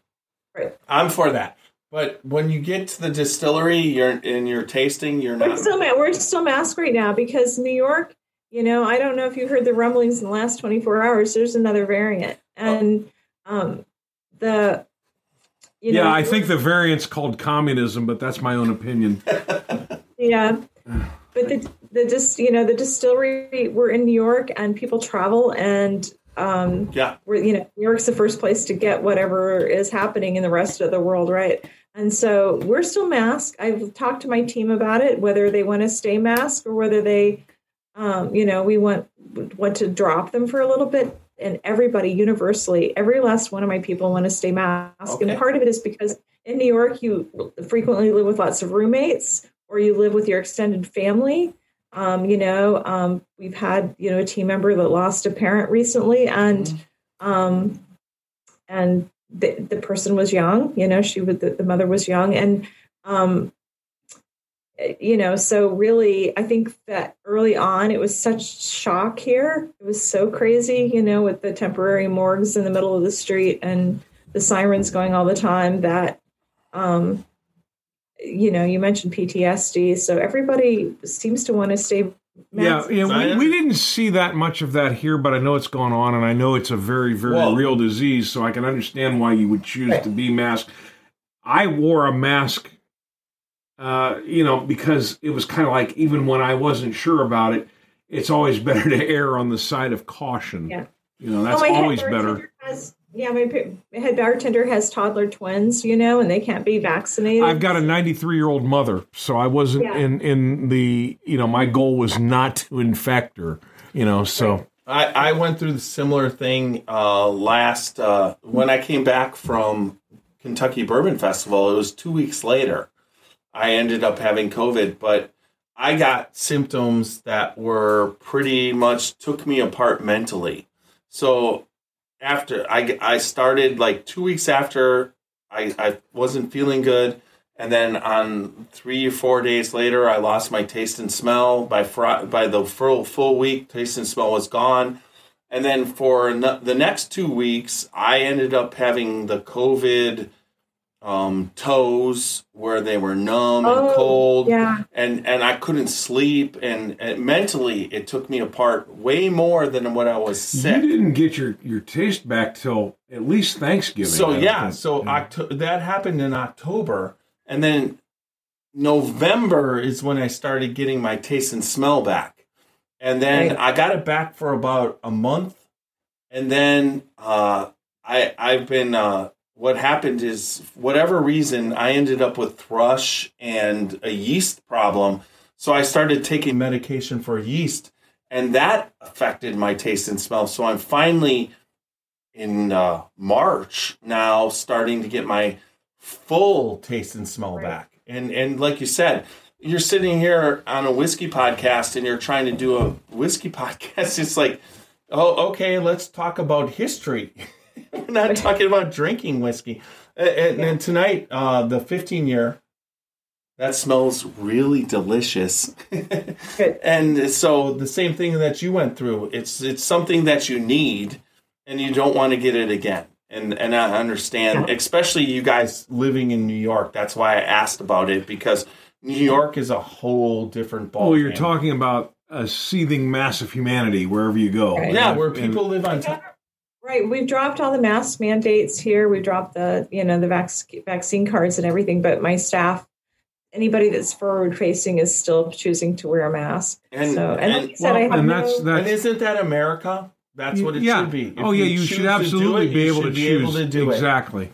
Right.
I'm for that. But when you get to the distillery, you're in your tasting, you're
We're
not.
still, ma- we're still masked right now because New York, you know, I don't know if you heard the rumblings in the last 24 hours. There's another variant. And um, the, you
Yeah,
know,
I think the variant's called communism, but that's my own opinion.
Yeah, but the the just you know the distillery we're in New York and people travel and um
Yeah.
we're you know New York's the first place to get whatever is happening in the rest of the world, right? And so we're still masked. I've talked to my team about it, whether they want to stay masked or whether they, um, you know, we want want to drop them for a little bit. And everybody universally, every last one of my people want to stay masked.
Okay.
And part of it is because in New York, you frequently live with lots of roommates or you live with your extended family. Um, you know, um, we've had you know a team member that lost a parent recently, and um, and the the person was young. You know, she was the, the mother was young, and um, you know, so really, I think that early on it was such shock here. It was so crazy, you know, with the temporary morgues in the middle of the street and the sirens going all the time that um, you know, you mentioned PTSD, so everybody seems to want to stay.
Yeah, yeah, we, we didn't see that much of that here, but I know it's gone on, and I know it's a very, very
Well-
real disease, so I can understand why you would choose
Right.
to be masked. I wore a mask, uh, you know, because it was kind of like even when I wasn't sure about it, it's always better to err on the side of caution.
Yeah.
You know, that's
Oh,
always better.
Has, yeah, my, pa- my head bartender has toddler twins, you know, and they can't be vaccinated.
I've got a 93 year old mother, so I wasn't
Yeah.
in in the you know my goal was not to infect her. You know, so
I, I went through the similar thing uh, last uh, when I came back from Kentucky Bourbon Festival. It was two weeks later. I ended up having COVID, but I got symptoms that were pretty much took me apart mentally. So after I, I started like two weeks after I, I wasn't feeling good. And then on three or four days later, I lost my taste and smell. By fr- by the full full week, taste and smell was gone. And then for the next two weeks, I ended up having the COVID um, toes where they were numb and
Oh,
cold,
yeah.
and and I couldn't sleep. And, and mentally, it took me apart way more than what I was sick.
you didn't get your your taste back till at least Thanksgiving.
So yeah,
think.
so Octo- that happened in October, and then November is when I started getting my taste and smell back, and then
Right.
I got it back for about a month, and then uh, I I've been uh, what happened is whatever reason I ended up with thrush and a yeast problem, so I started taking medication for yeast, and that affected my taste and smell. So I'm finally in uh, March now starting to get my full taste and smell
Right.
back. And and like you said, you're sitting here on a whiskey podcast and you're trying to do a whiskey podcast. It's like, oh, okay, let's talk about history. We're not talking about drinking whiskey. And, and, and tonight, uh, the 15 year, that smells really delicious.
Good.
and so the same thing that you went through, it's it's something that you need, and you don't want to get it again. And and I understand, especially you guys living in New York. That's why I asked about it because New York is a whole different ball.
Well, you're talking about a seething mass of humanity wherever you go.
Right.
yeah, where
And-
people live on top.
Right. We've dropped all the mask mandates here. We've dropped the, you know, the vac- vaccine cards and everything. But my staff, anybody that's forward facing, is still choosing to wear a mask.
And-
so, and,
and-
like said, I
well,
have
and
no,
that's
And
that's
isn't that America? That's what it
yeah.
should be. Oh, if
oh yeah, you
choose
should
to do
absolutely
it,
be
you
able to
should be
choose
able to do it.
exactly.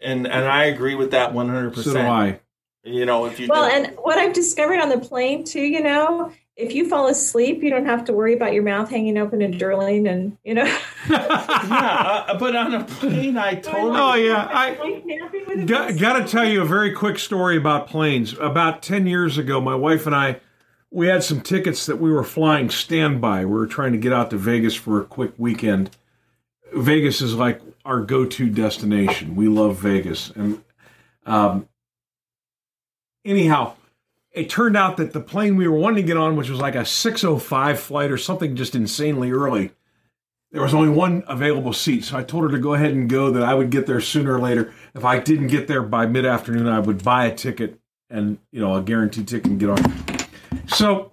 And and I agree with that one hundred
So do
percent.
I.
You know, if you
well,
do-
and what I've discovered on the plane too, you know, if you fall asleep, you don't have to worry about your mouth hanging open and drilling, and you know.
yeah, uh, but on a plane, I totally.
Oh yeah, I
Napping with a
got, got to tell you a very quick story about planes. About ten years ago, my wife and I, we had some tickets that we were flying standby. We were trying to get out to Vegas for a quick weekend. Vegas is like our go-to destination. We love Vegas, and um, anyhow, it turned out that the plane we were wanting to get on, which was like a 6:05 flight or something just insanely early, there was only one available seat. So I told her to go ahead and go. That I would get there sooner or later. If I didn't get there by mid-afternoon, I would buy a ticket and you know a guaranteed ticket and get on. So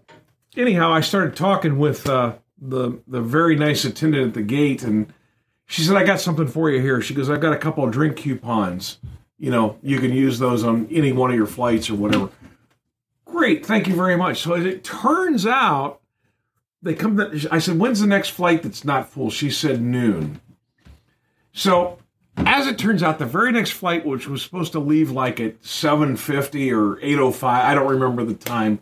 anyhow, I started talking with uh, the the very nice attendant at the gate, and she said, "I got something for you here." She goes, "I've got a couple of drink coupons. You know, you can use those on any one of your flights or whatever." Great, thank you very much. So as it turns out, they come. To, I said, "When's the next flight that's not full?" She said, "Noon." So as it turns out, the very next flight, which was supposed to leave like at seven fifty or eight oh five, I don't remember the time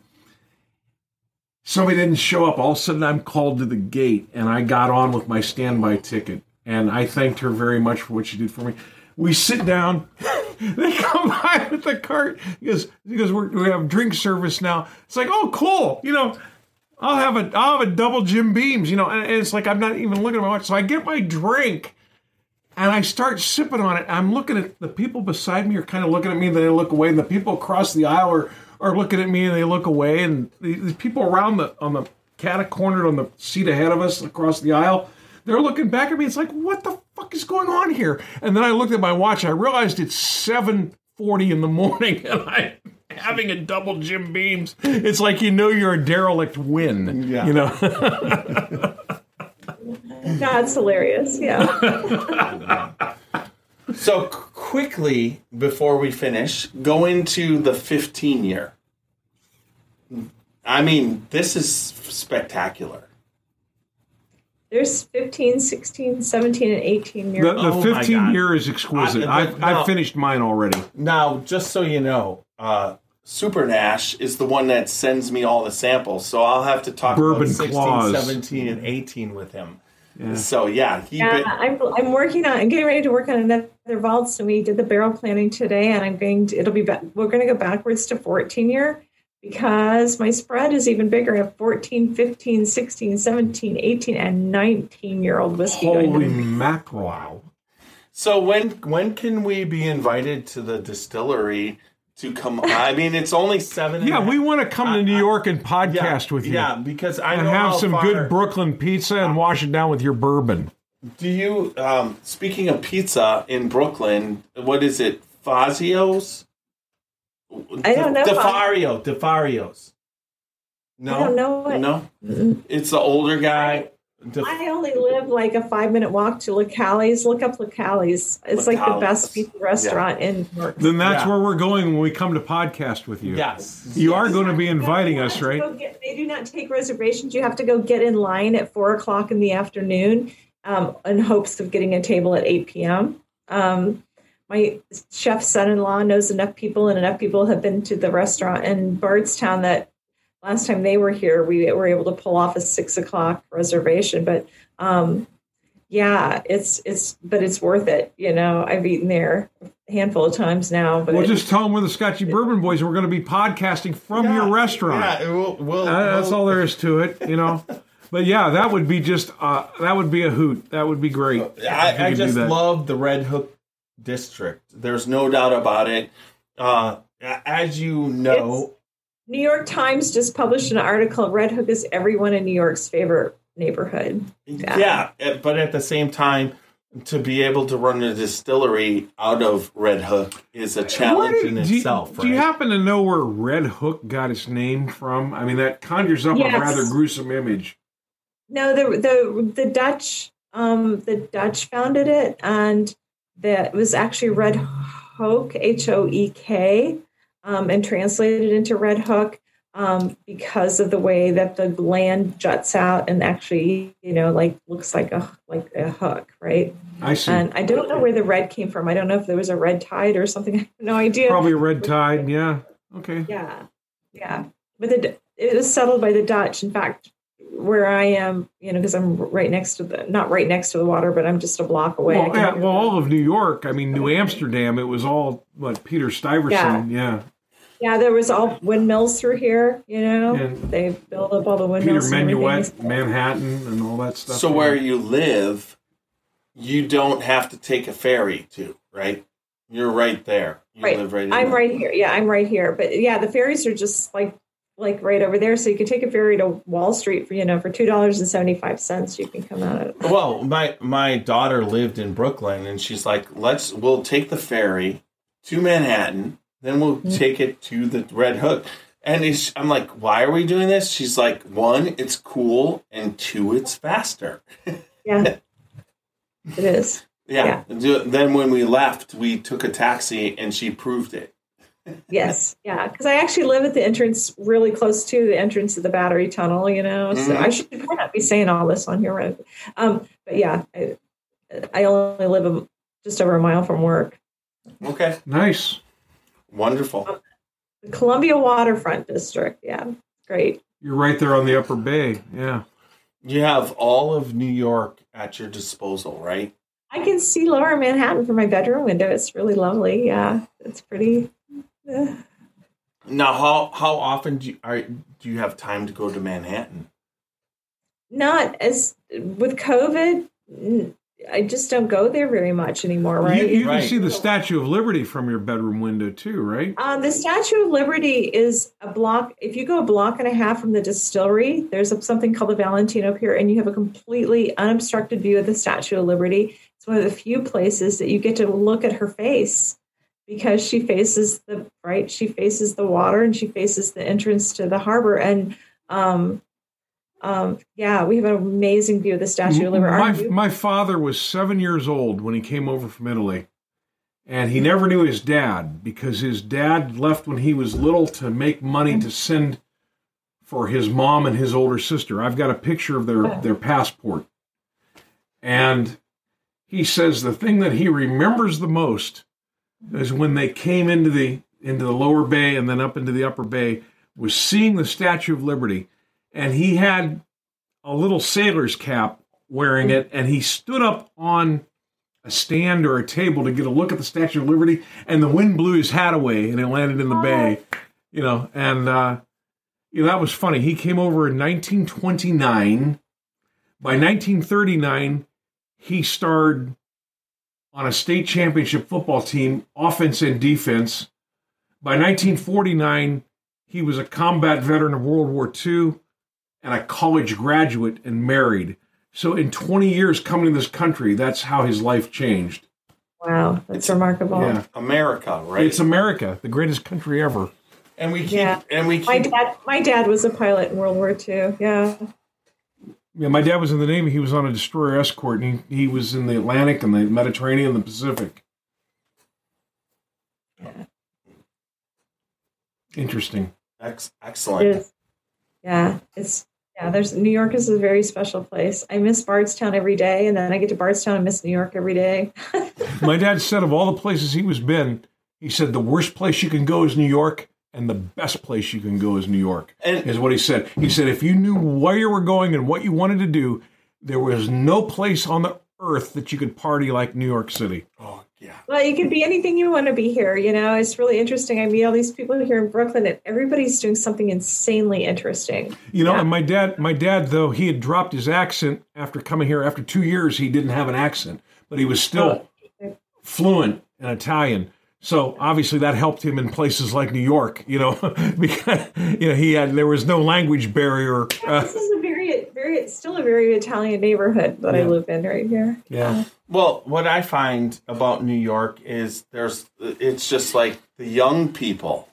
somebody didn't show up. All of a sudden, I'm called to the gate, and I got on with my standby ticket. And I thanked her very much for what she did for me. We sit down. they come by with the cart because because we have drink service now. It's like, oh, cool. You know, I'll have a I'll have a double Jim Beams. You know, and it's like I'm not even looking at my watch. So I get my drink. And I start sipping on it. I'm looking at the people beside me are kind of looking at me, they look away, and the people across the aisle are, are looking at me and they look away, and the, the people around the on the cat cornered on the seat ahead of us across the aisle, they're looking back at me. It's like, what the fuck is going on here? And then I looked at my watch. I realized it's seven forty in the morning, and I'm having a double Jim Beams. It's like you know you're a derelict win.
Yeah.
You know.
That's hilarious. Yeah.
So quickly before we finish, go into the 15 year. I mean, this is spectacular.
There's 15, 16, 17, and 18 year
The, the
Oh my
15
God.
year is exquisite.
I-
I've,
no.
I've finished mine already.
Now, just so you know, uh, Super Nash is the one that sends me all the samples, so I'll have to talk
Bourbon
about 16,
Claws.
17, and 18 with him. So yeah, he
Yeah,
bit-
I'm, I'm working on. I'm getting ready to work on another vault. So we did the barrel planning today. And I'm going to. It'll be. Back, we're going to go backwards to 14 year because my spread is even bigger. I have 14, 15, 16, 17, 18, and 19 year old whiskey.
Holy
on.
mackerel.
So when when can we be invited to the distillery to come? I mean, it's only seven.
Yeah, we want to come to New York and
yeah,
podcast with you.
Yeah, because I
And
know
have
how
some
far-
good Brooklyn pizza and wash it down with your bourbon.
Do you? Um, speaking of pizza in Brooklyn, what is it? Fazio's.
I don't know.
Defario. Defario's. No,
I don't know it.
No, it's the older guy. Def-
I only live like a five minute walk to Lucali's. Look up Lucali's. It's like the best pizza restaurant in New York.
Then that's
Yeah.
where we're going when we come to podcast with you.
yes.
You are going to be inviting us,
to
right?
get- they do not take reservations. You have to go get in line at four o'clock in the afternoon. um, in hopes of getting a table at 8 p.m. Um, my chef son-in-law knows enough people, and enough people have been to the restaurant in Bardstown that last time they were here, we were able to pull off a six o'clock reservation. But um, yeah, it's it's but it's worth it. You know, I've eaten there a handful of times now. But
Well,
it-
just tell them we're the Scotchy Bourbon Boys, and we're going to be podcasting from
Yeah,
your restaurant.
Yeah, we'll, we'll,
Uh, that's
we'll-
all there is to it, you know. But yeah, that would be just uh, that would be a hoot. That would be great.
I, I just love the Red Hook district. There's no doubt about it. Uh, as you know,
New York Times just published an article. Red Hook is everyone in New York's favorite neighborhood.
yeah. eh, but at the same time, to be able to run a distillery out of Red Hook is a challenge
did-
in
do, you,
itself.
do you happen to know where Red Hook got its name from? I mean, that conjures up
Yes.
a rather gruesome image.
No, the the the Dutch um, the Dutch founded it, and that was actually Red Hoek, H O E K, um, and translated into Red Hook um, because of the way that the land juts out and actually, you know, like looks like a like a hook, right?
I see.
And I don't know where the red came from. I don't know if there was a red tide or something. I have no idea.
Probably a red tide. Yeah. Okay.
Yeah, yeah. But the, it was settled by the Dutch. In fact, where I am, you know, because I'm right next to the, not right next to the water, but I'm just a block away.
Well, yeah, well, all of New York. I mean, New Amsterdam. It was all what Peter Stuyvesant. Yeah.
yeah, yeah. there was all windmills through here. You know,
And-
they built up all the windmills. and everything.
Minuit, Manhattan, and all that stuff.
So where you live, you don't have to take a ferry to, right? You're right there. You
Right.
live right
I'm
there.
right here. Yeah, I'm right here. But yeah, the ferries are just like like right over there. So you can take a ferry to Wall Street for you know for two dollars and seventy five cents. You can come out of
Well, my my daughter lived in Brooklyn, and she's like, "Let's we'll take the ferry to Manhattan, then we'll
Mm-hmm.
take it to the Red Hook." And it's, I'm like, "Why are we doing this?" She's like, "One, it's cool, and two, it's faster."
yeah. It is.
Yeah. Then when we left, we took a taxi, and she proved it.
Yes, yeah, because I actually live at the entrance, really close to the entrance of the Battery Tunnel. You know, so
Mhm.
I should probably not be saying all this on here, right? Um, but yeah, I, I only live a, just over a mile from work.
Okay,
Nice.
wonderful.
The Columbia Waterfront District, yeah, great.
You're right there on the Upper Bay. Yeah.
You have all of New York at your disposal, right?
I can see Lower Manhattan from my bedroom window. It's really lovely. Yeah, it's pretty. Uh,
Now, how how often do you, are do you have time to go to Manhattan?
not as with COVID. I just don't go there very much anymore,
You,
right?
you
Right.
can see the Statue of Liberty from your bedroom window too, right?
Um, the Statue of Liberty is a block. If you go a block and a half from the distillery, there's a, something called the Valentino Pier, and you have a completely unobstructed view of the Statue of Liberty. It's one of the few places that you get to look at her face because she faces the right. She faces the water, and she faces the entrance to the harbor. And um, um, yeah, we have an amazing view of the Statue of Liberty.
My, my father was seven years old when he came over from Italy. And he never knew his dad because his dad left when he was little to make money to send for his mom and his older sister. I've got a picture of their, their passport. And he says the thing that he remembers the most is when they came into the into the lower bay and then up into the upper bay was seeing the Statue of Liberty. And he had a little sailor's cap wearing it, and he stood up on a stand or a table to get a look at the Statue of Liberty, and the wind blew his hat away, and it landed in the bay. You know, and uh, you know that was funny. He came over in 1929. By 1939, he starred on a state championship football team, offense and defense. By 1949, he was a combat veteran of World War II and a college graduate and married. So in 20 years coming to this country, that's how his life changed.
wow, that's remarkable.
Yeah.
America, right?
It's America, the greatest country ever.
and we keep
Yeah.
and we keep.
My dad, my dad was a pilot in World War II. Yeah.
Yeah, my dad was in the Navy. He was on a destroyer escort, and he, he was in the Atlantic and the Mediterranean and the Pacific. Interesting.
ex- excellent.
is. Yeah, it's Yeah, there's New York is a very special place. I miss Bardstown every day, and then I get to Bardstown and miss New York every day.
My dad said of all the places he was been, he said the worst place you can go is New York, and the best place you can go is New York.
And-
is what he said. He said if you knew where you were going and what you wanted to do, there was no place on the earth that you could party like New York City.
Oh yeah.
well, you can be anything you want to be here. You know, it's really interesting. I meet all these people here in Brooklyn, and everybody's doing something insanely interesting.
You know,
Yeah.
and my dad, my dad, though he had dropped his accent after coming here. After two years, he didn't have an accent, but he was still oh. fluent in Italian. So obviously that helped him in places like New York. You know, because you know he had there was no language barrier. Uh,
This is a very, very, it's still a very Italian neighborhood that I live in right here.
yeah,
Well, what I find about New York is there's it's just like the young people.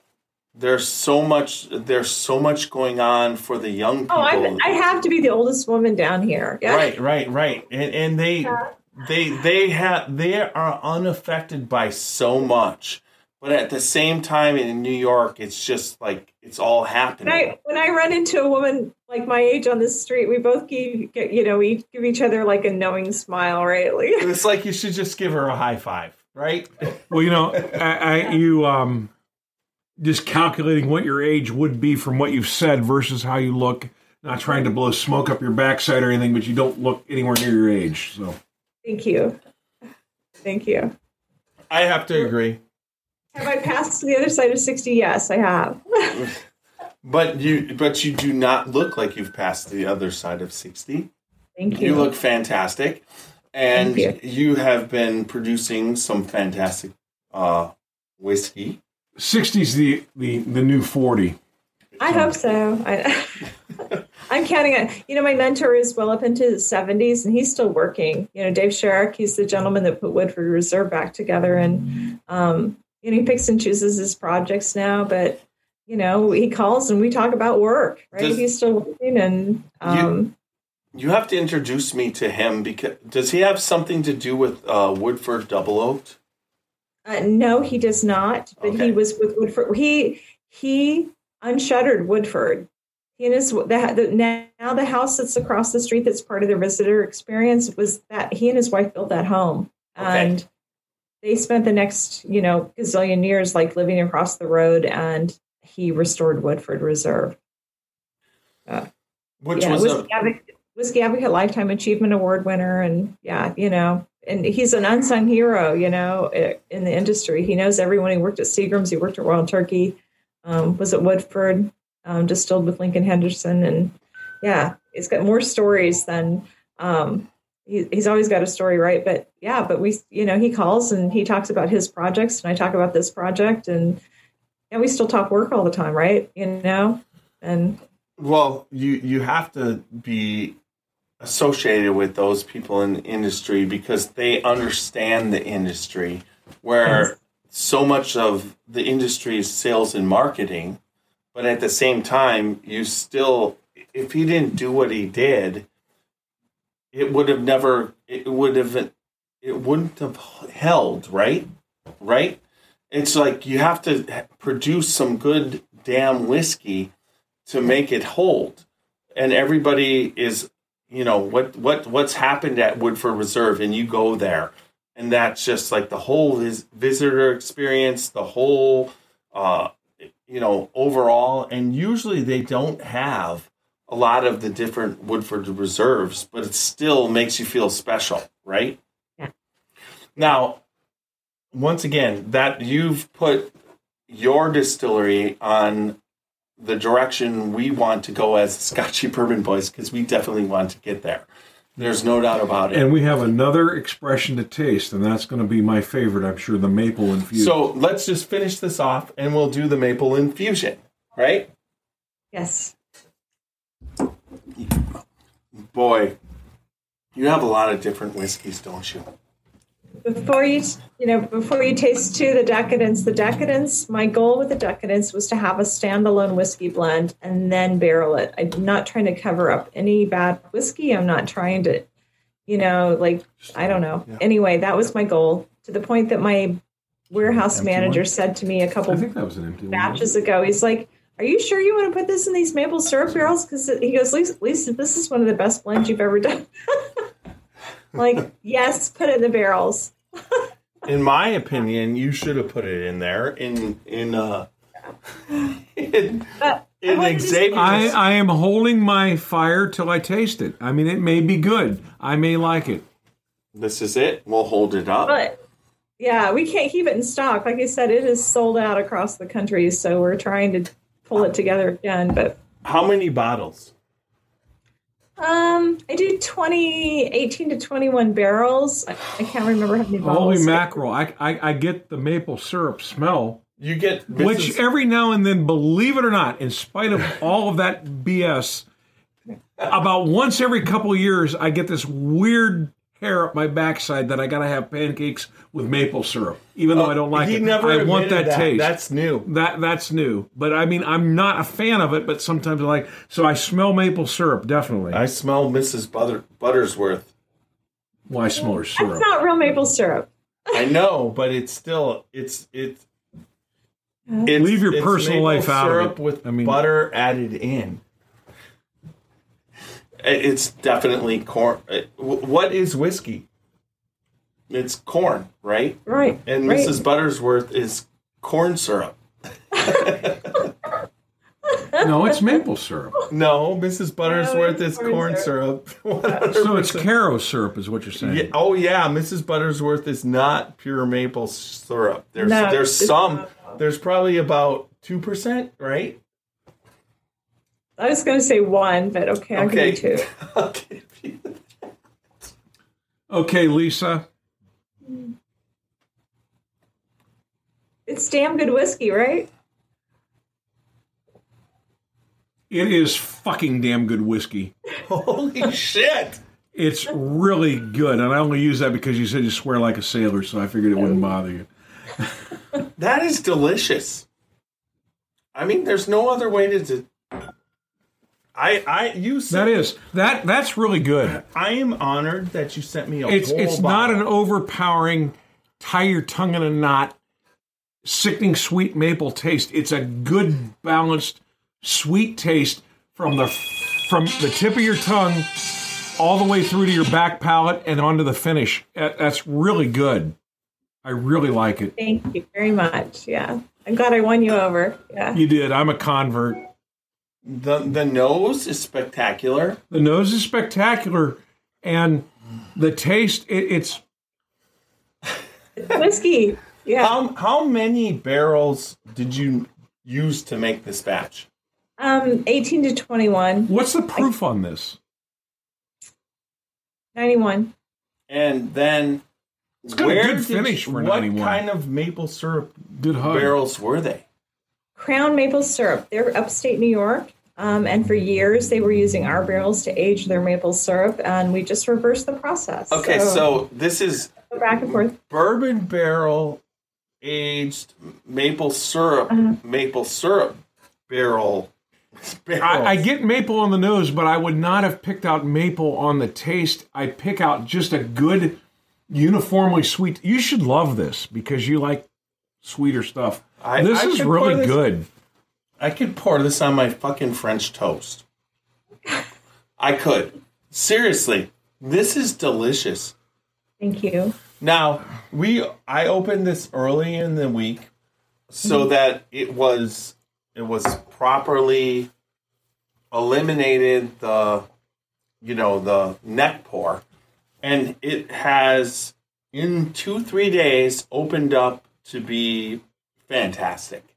There's so much there's so much going on for the young people.
Oh, I'm, I have to be the oldest woman down here. Yeah.
Right, right, right. And and they they they have they are unaffected by so much. But at the same time in New York it's just like it's all happening
When
happening.
I when I run into a woman like my age on the street, we both give get- you know we give each other like a knowing smile, right? Like,
It's like you should just give her a high five, right?
well, you know, I, I you um, just calculating what your age would be from what you've said versus how you look. Not trying to blow smoke up your backside or anything, but you don't look anywhere near your age. So
thank you, thank you.
I have to agree.
Have I passed to the other side of sixty? Yes, I have.
But you but you do not look like you've passed the other side of 60.
Thank you.
You look fantastic, and
Thank
you. have been producing some fantastic uh, whiskey.
60's the the the new 40.
I hope so. I, I'm counting on. You know, my mentor is well up into his 70s, and he's still working. You know, Dave Scheurich, he's the gentleman that put Woodford Reserve back together, and um, you know, he picks and chooses his projects now. But you know, he calls and we talk about work. Right?
Does-
he's still working, and um,
You have to introduce me to him because does he have something to do with uh, Woodford Double Oaked?
Uh, no, he does not. But
Okay.
he was with Woodford. He he unshuttered Woodford. He and his the, the, now the house that's across the street that's part of the visitor experience was that he and his wife built that home,
Okay.
and they spent the next you know gazillion years like living across the road, and he restored Woodford Reserve.
Which
yeah,
was
was
a,
Whiskey Advocate Lifetime Achievement Award winner, and yeah, you know, and he's an unsung hero, you know, in the industry. He knows everyone. He worked at Seagram's, he worked at Royal Turkey, um, was at Woodford, um, distilled with Lincoln Henderson, and yeah, he's got more stories than. Um, he, he's always got a story, right? But yeah, but we, you know, he calls and he talks about his projects, and I talk about this project, and yeah, we still talk work all the time, right? You know, and
well, you you have to be associated with those people in the industry because they understand the industry where so much of the industry is sales and marketing but at the same time you still if he didn't do what he did it would have never it would have it wouldn't have held right? Right? It's like you have to produce some good damn whiskey to make it hold. And everybody is you know what what what's happened at Woodford Reserve and you go there. And that's just like the whole vis- visitor experience the whole uh you know overall and usually they don't have a lot of the different Woodford reserves but it still makes you feel special right
Yeah.
now once again that you've put your distillery on the direction we want to go as Scotchy Bourbon Boys because we definitely want to get there. There's no doubt about it.
And we have another expression to taste, and that's going to be my favorite, I'm sure, the maple infusion.
So let's just finish this off and we'll do the maple infusion, right?
yes,
Boy, you have a lot of different whiskeys, don't you?
Before you you know before you taste to the decadence the decadence my goal with the decadence was to have a standalone whiskey blend and then barrel it i'm not trying to cover up any bad whiskey i'm not trying to you know like i don't know anyway that was my goal to the point that my warehouse
Empty
manager
one?
said to me a couple
I think that was an empty one.
ago he's like "Are you sure you want to put this in these maple syrup barrels?" Because he goes, Lisa, "Lisa, this is one of the best blends you've ever done." like, yes, put it in the barrels.
In my opinion, you should have put it in there in in uh in,
But I
in
wanted
Xavier's.
I, I am holding my fire till I taste it. I mean, it may be good. I may like it.
this is it. We'll hold it up.
But yeah, we can't keep it in stock. Like I said, it is sold out across the country, so we're trying to pull it together again. But
How many bottles?
Um, I do 20, 18 to 21 barrels. I, I can't remember how many bottles.
Holy mackerel! I, I I get the maple syrup smell,
You get
which every now and then, believe it or not, in spite of all of that BS, about once every couple of years, I get this weird hair up my backside that I gotta have pancakes with maple syrup, even though oh, I don't like
he
it.
never
I want
admitted
that, taste.
That's new.
That that's new, but I mean I'm not a fan of it. But sometimes I like so I smell maple syrup definitely.
I smell Mrs. Butter, Buttersworth.
Well, I smell her
It's
syrup.
not real maple syrup.
I know, but it's still it's it's. it's
Leave your
it's
personal
maple
life out of it.
with
I mean-
butter added in. It- It's definitely corn. What is whiskey? It's corn, right?
Right.
And
right.
Mrs. Buttersworth is corn syrup.
no, it's maple syrup.
No, Mrs. Buttersworth
it's
is
corn
corn syrup.
So it's Karo syrup, is what you're saying.
Yeah, oh yeah, Mrs. Buttersworth is not pure maple syrup. There's
No,
there's some. There's probably about two percent, right?
I was going to say one, but okay, I'll
Okay.
give you two.
okay.
Okay, Lisa.
It's damn good whiskey, right?
It is fucking damn good whiskey.
Holy shit!
It's really good, and I only use that because you said you swear like a sailor, so I figured it wouldn't bother you.
That is delicious. I mean, there's no other way to. do- I I you said
That is that that's really good.
I am honored that you sent me a
It's
whole
it's not an overpowering, tie your tongue in a knot, sickening sweet maple taste. It's a good balanced sweet taste from the from the tip of your tongue all the way through to your back palate and onto the finish. That's really good. I really like it.
Thank you very much. Yeah. I'm glad I won you over. Yeah.
You did. I'm a convert.
The the nose is spectacular.
The nose is spectacular, and the taste. It, it's
Whiskey. Yeah.
How how many barrels did you use to make this batch?
Um, 18 to 21.
what's the proof on this?
91.
And then it's
got a good
did
finish
you-
for
what
91.
kind of maple syrup
Good hug.
barrels were they?
Crown maple syrup. They're upstate New York. Um, and for years, they were using our barrels to age their maple syrup, and we just reversed the process.
Okay, so this is
back and forth.
bourbon barrel aged maple syrup
Uh-huh.
maple syrup barrel.
I, I get maple on the nose, but I would not have picked out maple on the taste. I pick out just a good, uniformly sweet. You should love this because you like sweeter stuff.
I-
this
I
is really
this-
good.
I could pour this on my fucking French toast. I could. Seriously, this is delicious.
Thank you.
Now we I opened this early in the week so mm-hmm. that it was it was properly eliminated the you know the neck pour and it has in two three days opened up to be fantastic.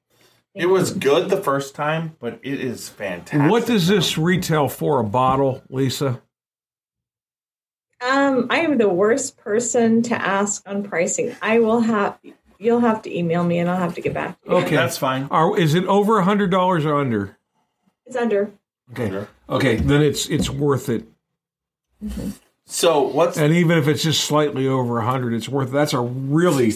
It was good the first time, but it is fantastic.
What does this retail for a bottle, Lisa?
Um, I am the worst person to ask on pricing. I will have, you'll have to email me and I'll have to get back. to you.
Okay,
That's fine.
Are, is it over a hundred dollars or under?
It's under.
Okay, okay, then it's it's worth it.
So what's
And even if it's just slightly over a hundred, it's worth. That's a really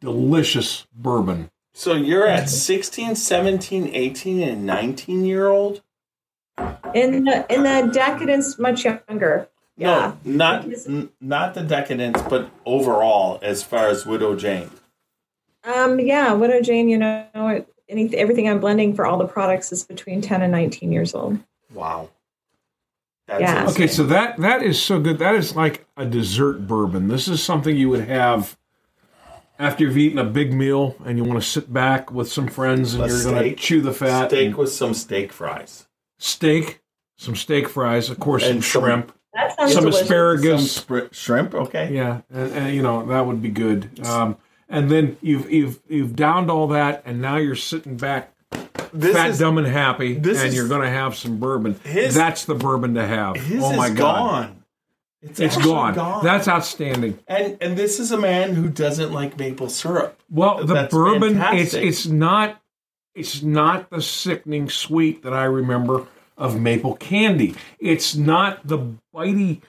delicious bourbon.
So you're at 16, 17, 18, and 19 year old?
In the, in the decadence, much younger. Yeah.
No, not n- not the decadence, but overall, as far as Widow Jane.
Um, yeah, Widow Jane, you know, it, anything, everything I'm blending for all the products is between 10 and 19 years old.
Wow. That's
Yeah.
insane.
Okay, so that that is so good. That is like a dessert bourbon. This is something you would have after you've eaten a big meal and you want to sit back with some friends and
A
you're going to chew the fat.
steak
and
with some steak fries.
steak, some steak fries, of course, some
And some-
shrimp,
That
some
delicious.
asparagus.
Some spr- shrimp, okay.
Yeah, and, and you know that would be good. Um, and then you've you've you've downed all that, and now you're sitting back,
This
fat,
is
dumb, and happy,
this
and
is-
you're going to have some bourbon.
His-
That's the bourbon to have.
his
oh my
is
god,
gone. It's,
it's
actually
gone. That's outstanding.
and and this is a man who doesn't like maple syrup.
Well, the
That's
bourbon, it's
fantastic.
it's not it's not the sickening sweet that I remember of maple candy. It's not the bitey,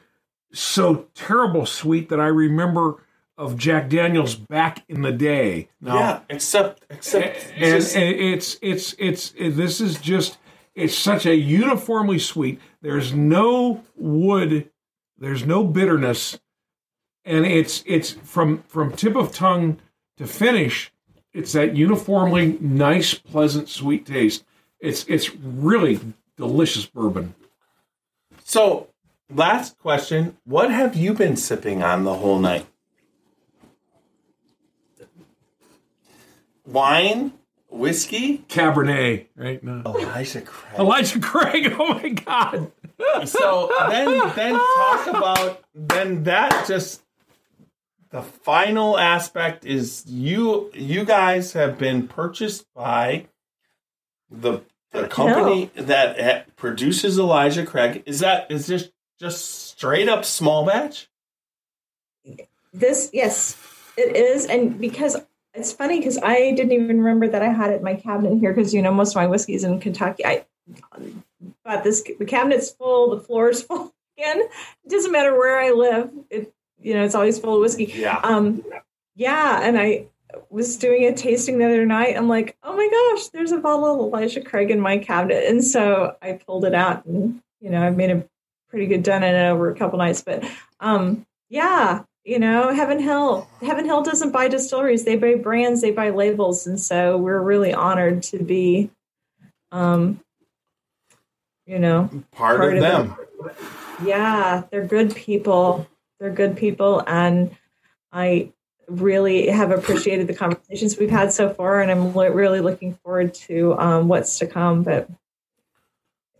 so terrible sweet that I remember of Jack Daniels back in the day. Now,
Yeah, except except
and,
just-
and it's it's it's it, this is just it's such a uniformly sweet. There's no wood, there's no bitterness, and it's it's from from tip of tongue to finish. It's that uniformly nice, pleasant, sweet taste. It's it's really delicious bourbon.
so. Last question: What have you been sipping on the whole night? Wine, whiskey,
Cabernet, right? No.
Elijah Craig.
Elijah Craig. Oh my God.
So then then talk about then that just the final aspect is you you guys have been purchased by the the company that uh, produces Elijah Craig is that is this just straight up small batch
This, yes, it is. And because it's funny because I didn't even remember that I had it in my cabinet here because, you know, most of my whiskey's in Kentucky. I, but this, the cabinet's full, the floor's full again. It doesn't matter where I live. It, you know, it's always full of whiskey.
yeah
Um, yeah, and I was doing a tasting the other night. I'm like, oh my gosh, there's a bottle of Elijah Craig in my cabinet, and so I pulled it out, and you know, I've made a pretty good done in it over a couple nights. But um, yeah, you know, Heaven Hill, Heaven Hill doesn't buy distilleries; they buy brands, they buy labels, and so we're really honored to be, um, you know,
part,
part
of
of
them
yeah, they're good people. They're good people, and I really have appreciated the conversations we've had so far, and I'm lo- really looking forward to um, what's to come. But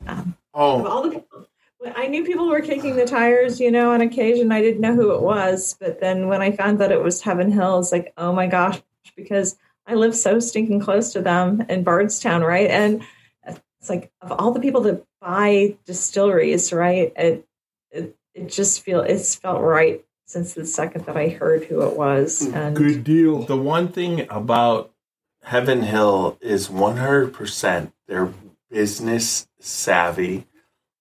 of
oh
all the people, I knew people were kicking the tires, you know, on occasion. I didn't know who it was, but then when I found that it was Heaven Hill, it's like, oh my gosh, because I live so stinking close to them in Bardstown, right? And it's like of all the people that buy distilleries, right? It it, it just feel it's felt right since the second that I heard who it was. Mm, and
Good deal.
the one thing about Heaven Hill is 100% they're business savvy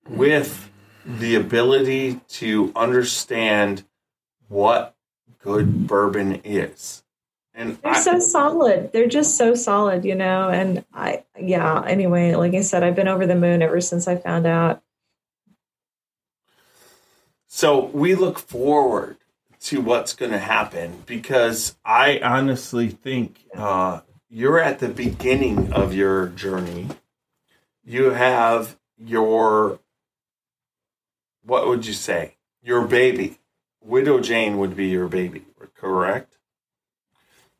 with the ability to understand what good bourbon is. And
They're
I,
so solid. They're just so solid, you know. And I, yeah. Anyway, like I said, I've been over the moon ever since I found out.
so we look forward to what's going to happen because I honestly think uh, you're at the beginning of your journey. You have your, what would you say? Your baby. Widow Jane would be your baby, correct?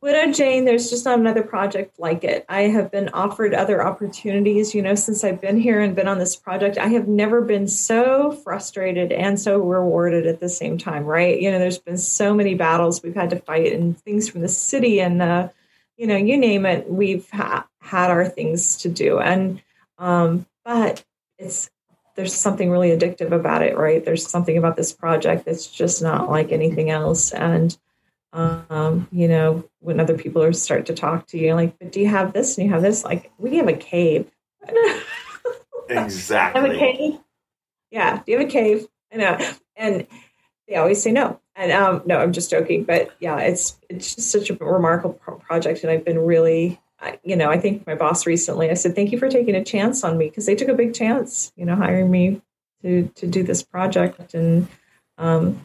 Widow Jane, there's just not another project like it. I have been offered other opportunities, you know, since I've been here and been on this project. I have never been so frustrated and so rewarded at the same time, right? You know, there's been so many battles we've had to fight and things from the city and, uh, you know, you name it, we've ha- had our things to do. And, um, but it's, there's something really addictive about it, right? There's something about this project that's just not like anything else. And, um, you know, when other people are start to talk to you, like, but do you have this and you have this? Like, we have a cave. exactly. have a cave? Yeah. Do you have a cave? I know. And they always say no. And um, no, I'm just joking. But yeah, it's it's just such a remarkable pro- project, and I've been really, I, you know, I think my boss recently. I said, thank you for taking a chance on me because they took a big chance, you know, hiring me to to do this project, and um,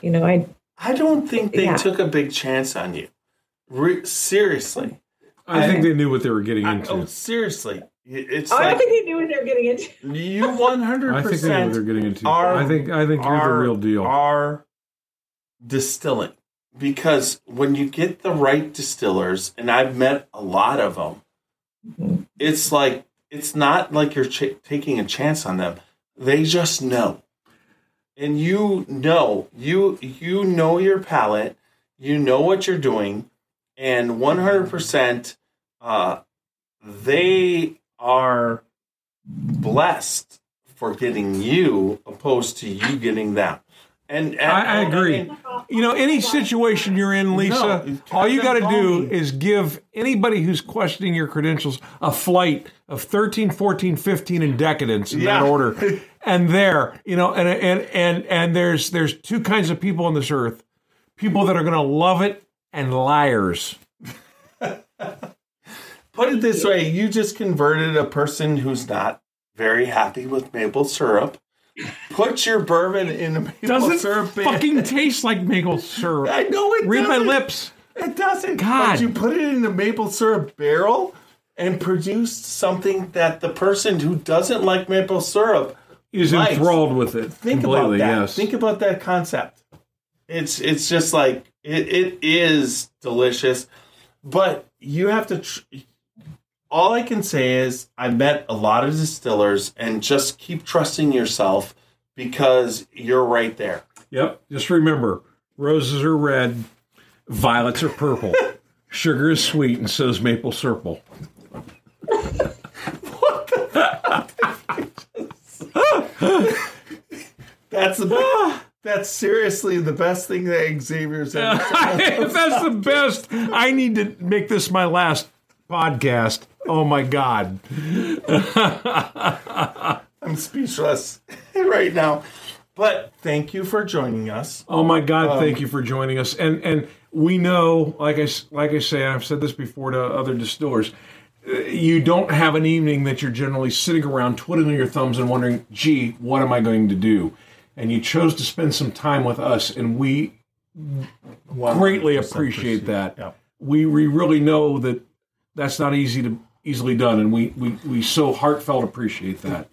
you know, I
I don't think they
Yeah.
took a big chance on you. Re- seriously.
I think they knew what they were getting
I-
into.
oh, seriously, it's
Oh, I
like
don't think they knew what they were getting into.
you 100%
I think they know what they're getting into.
are-
I think I think you're the real deal.
are distilling because when you get the right distillers, and I've met a lot of them, it's like it's not like you're ch- taking a chance on them. They just know, and you know you you know your palate, you know what you're doing, and one hundred percent, uh, they are blessed for getting you opposed to you getting them. And, and
I, I agree.
mean,
you know, any situation you're in, Lisa,
No,
all you got to do
me.
is give anybody who's questioning your credentials a flight of 13, 14, 15 in decadence in
Yeah.
that order. And there, you know, and and and and there's there's two kinds of people on this earth: people that are going to love it and liars.
put it this way: you just converted a person who's not very happy with maple syrup. Put your bourbon in a maple syrup.
Doesn't
syrup. bin.
fucking taste like maple syrup.
I know it.
Read my
doesn't.
lips.
It doesn't.
God.
But you put it in a maple syrup barrel and produced something that the person who doesn't like maple syrup
Is
likes.
enthralled with it
think about that.
Yes.
Think about that concept. It's it's just like it, it is delicious, but you have to. Tr- all I can say is I've met a lot of distillers, and just keep trusting yourself because you're right there.
Yep. Just remember, roses are red, violets are purple, sugar is sweet, and so is maple syrup.
That's the that's seriously the best thing that Xavier's ever said.
that's the best, I need to make this my last podcast. Oh my God.
I'm speechless right now. But thank you for joining us.
Oh my God!
Um,
thank you for joining us. And and we know, like I like I say, I've said this before to other distillers. Uh, You don't have an evening that you're generally sitting around twiddling your thumbs and wondering, "Gee, what am I going to do?" And you chose to spend some time with us, and we greatly appreciate that.
Yeah.
We we really know that that's not easy to easily done, and we we, we so heartfelt appreciate that.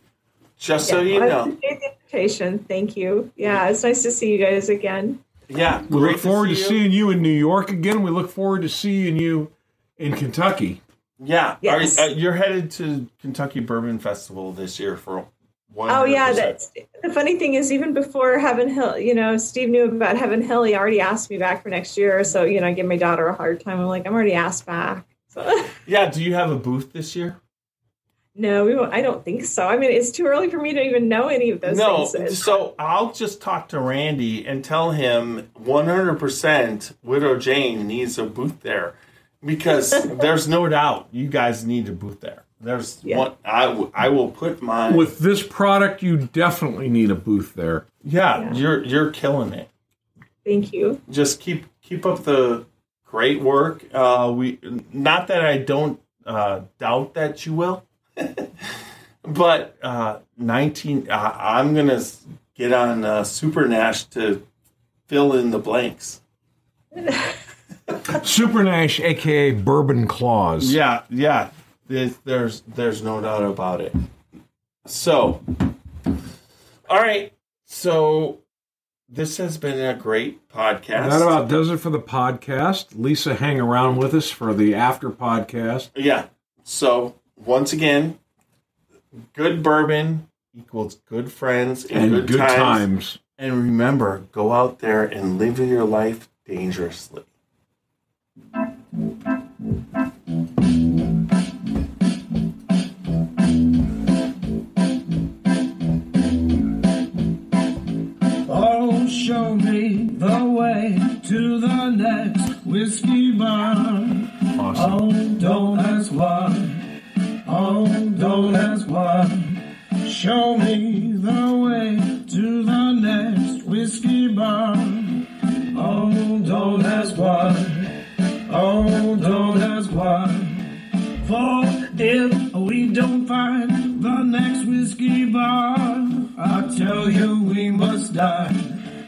Just so you know.
invitation. Thank you. Yeah, it's nice to see you guys again.
Yeah.
We look forward to,
see you.
seeing you in New York again. We look forward to seeing you in Kentucky.
Yeah.
Yes.
Are, uh, you're headed to Kentucky Bourbon Festival this year for one.
Oh yeah, that's the funny thing is even before Heaven Hill, you know, Steve knew about Heaven Hill. He already asked me back for next year. So you know, I give my daughter a hard time. I'm like, I'm already asked back. So
Yeah. Do you have a booth this year?
no, we won't, I don't think so. I mean, it's too early for me to even know any of those
No.
things.
So I'll just talk to Randy and tell him 100% Widow Jane needs a booth there because there's no doubt you guys need a booth there. There's
Yeah.
one. I, w- I will put my
With this product, you definitely need a booth there.
yeah,
Yeah.
You're you're killing it.
Thank you.
just keep keep up the great work. Uh, we not that I don't uh, doubt that you will, but uh, nineteen. Uh, I'm gonna get on uh, Super Nash to fill in the blanks.
Super Nash, aka Bourbon Claws.
Yeah, yeah. There's there's, no doubt about it. So, all right. So this has been a great podcast.
That about does it for the podcast. Lisa, hang around with us for the after podcast.
Yeah. So once again, good bourbon equals good friends and,
And
good,
good
times.
times.
And remember, go out there and live your life dangerously.
Oh, show me the way to the next whiskey bar.
Awesome.
Oh, don't ask why. Oh, don't ask why. Show me the way to the next whiskey bar. Oh, don't ask why. Oh, don't ask why. For if we don't find the next whiskey bar, I tell you we must die.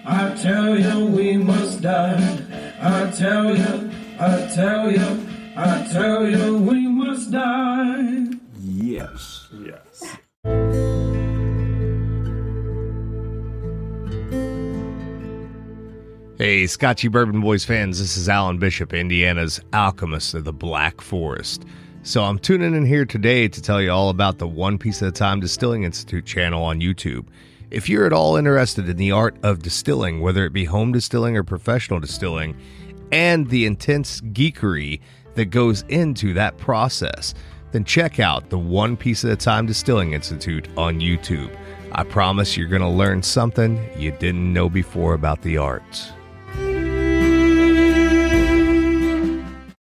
I tell you we must die. I tell you, I tell you, I tell you we must die.
Yes.
Yes.
Hey, Scotchy Bourbon Boys fans, this is Alan Bishop, Indiana's alchemist of the Black Forest. So I'm tuning in here today to tell you all about the One Piece at a Time Distilling Institute channel on YouTube. If you're at all interested in the art of distilling, whether it be home distilling or professional distilling, and the intense geekery that goes into that process, then check out the One Piece at a Time Distilling Institute on YouTube. I promise you're going to learn something you didn't know before about the arts.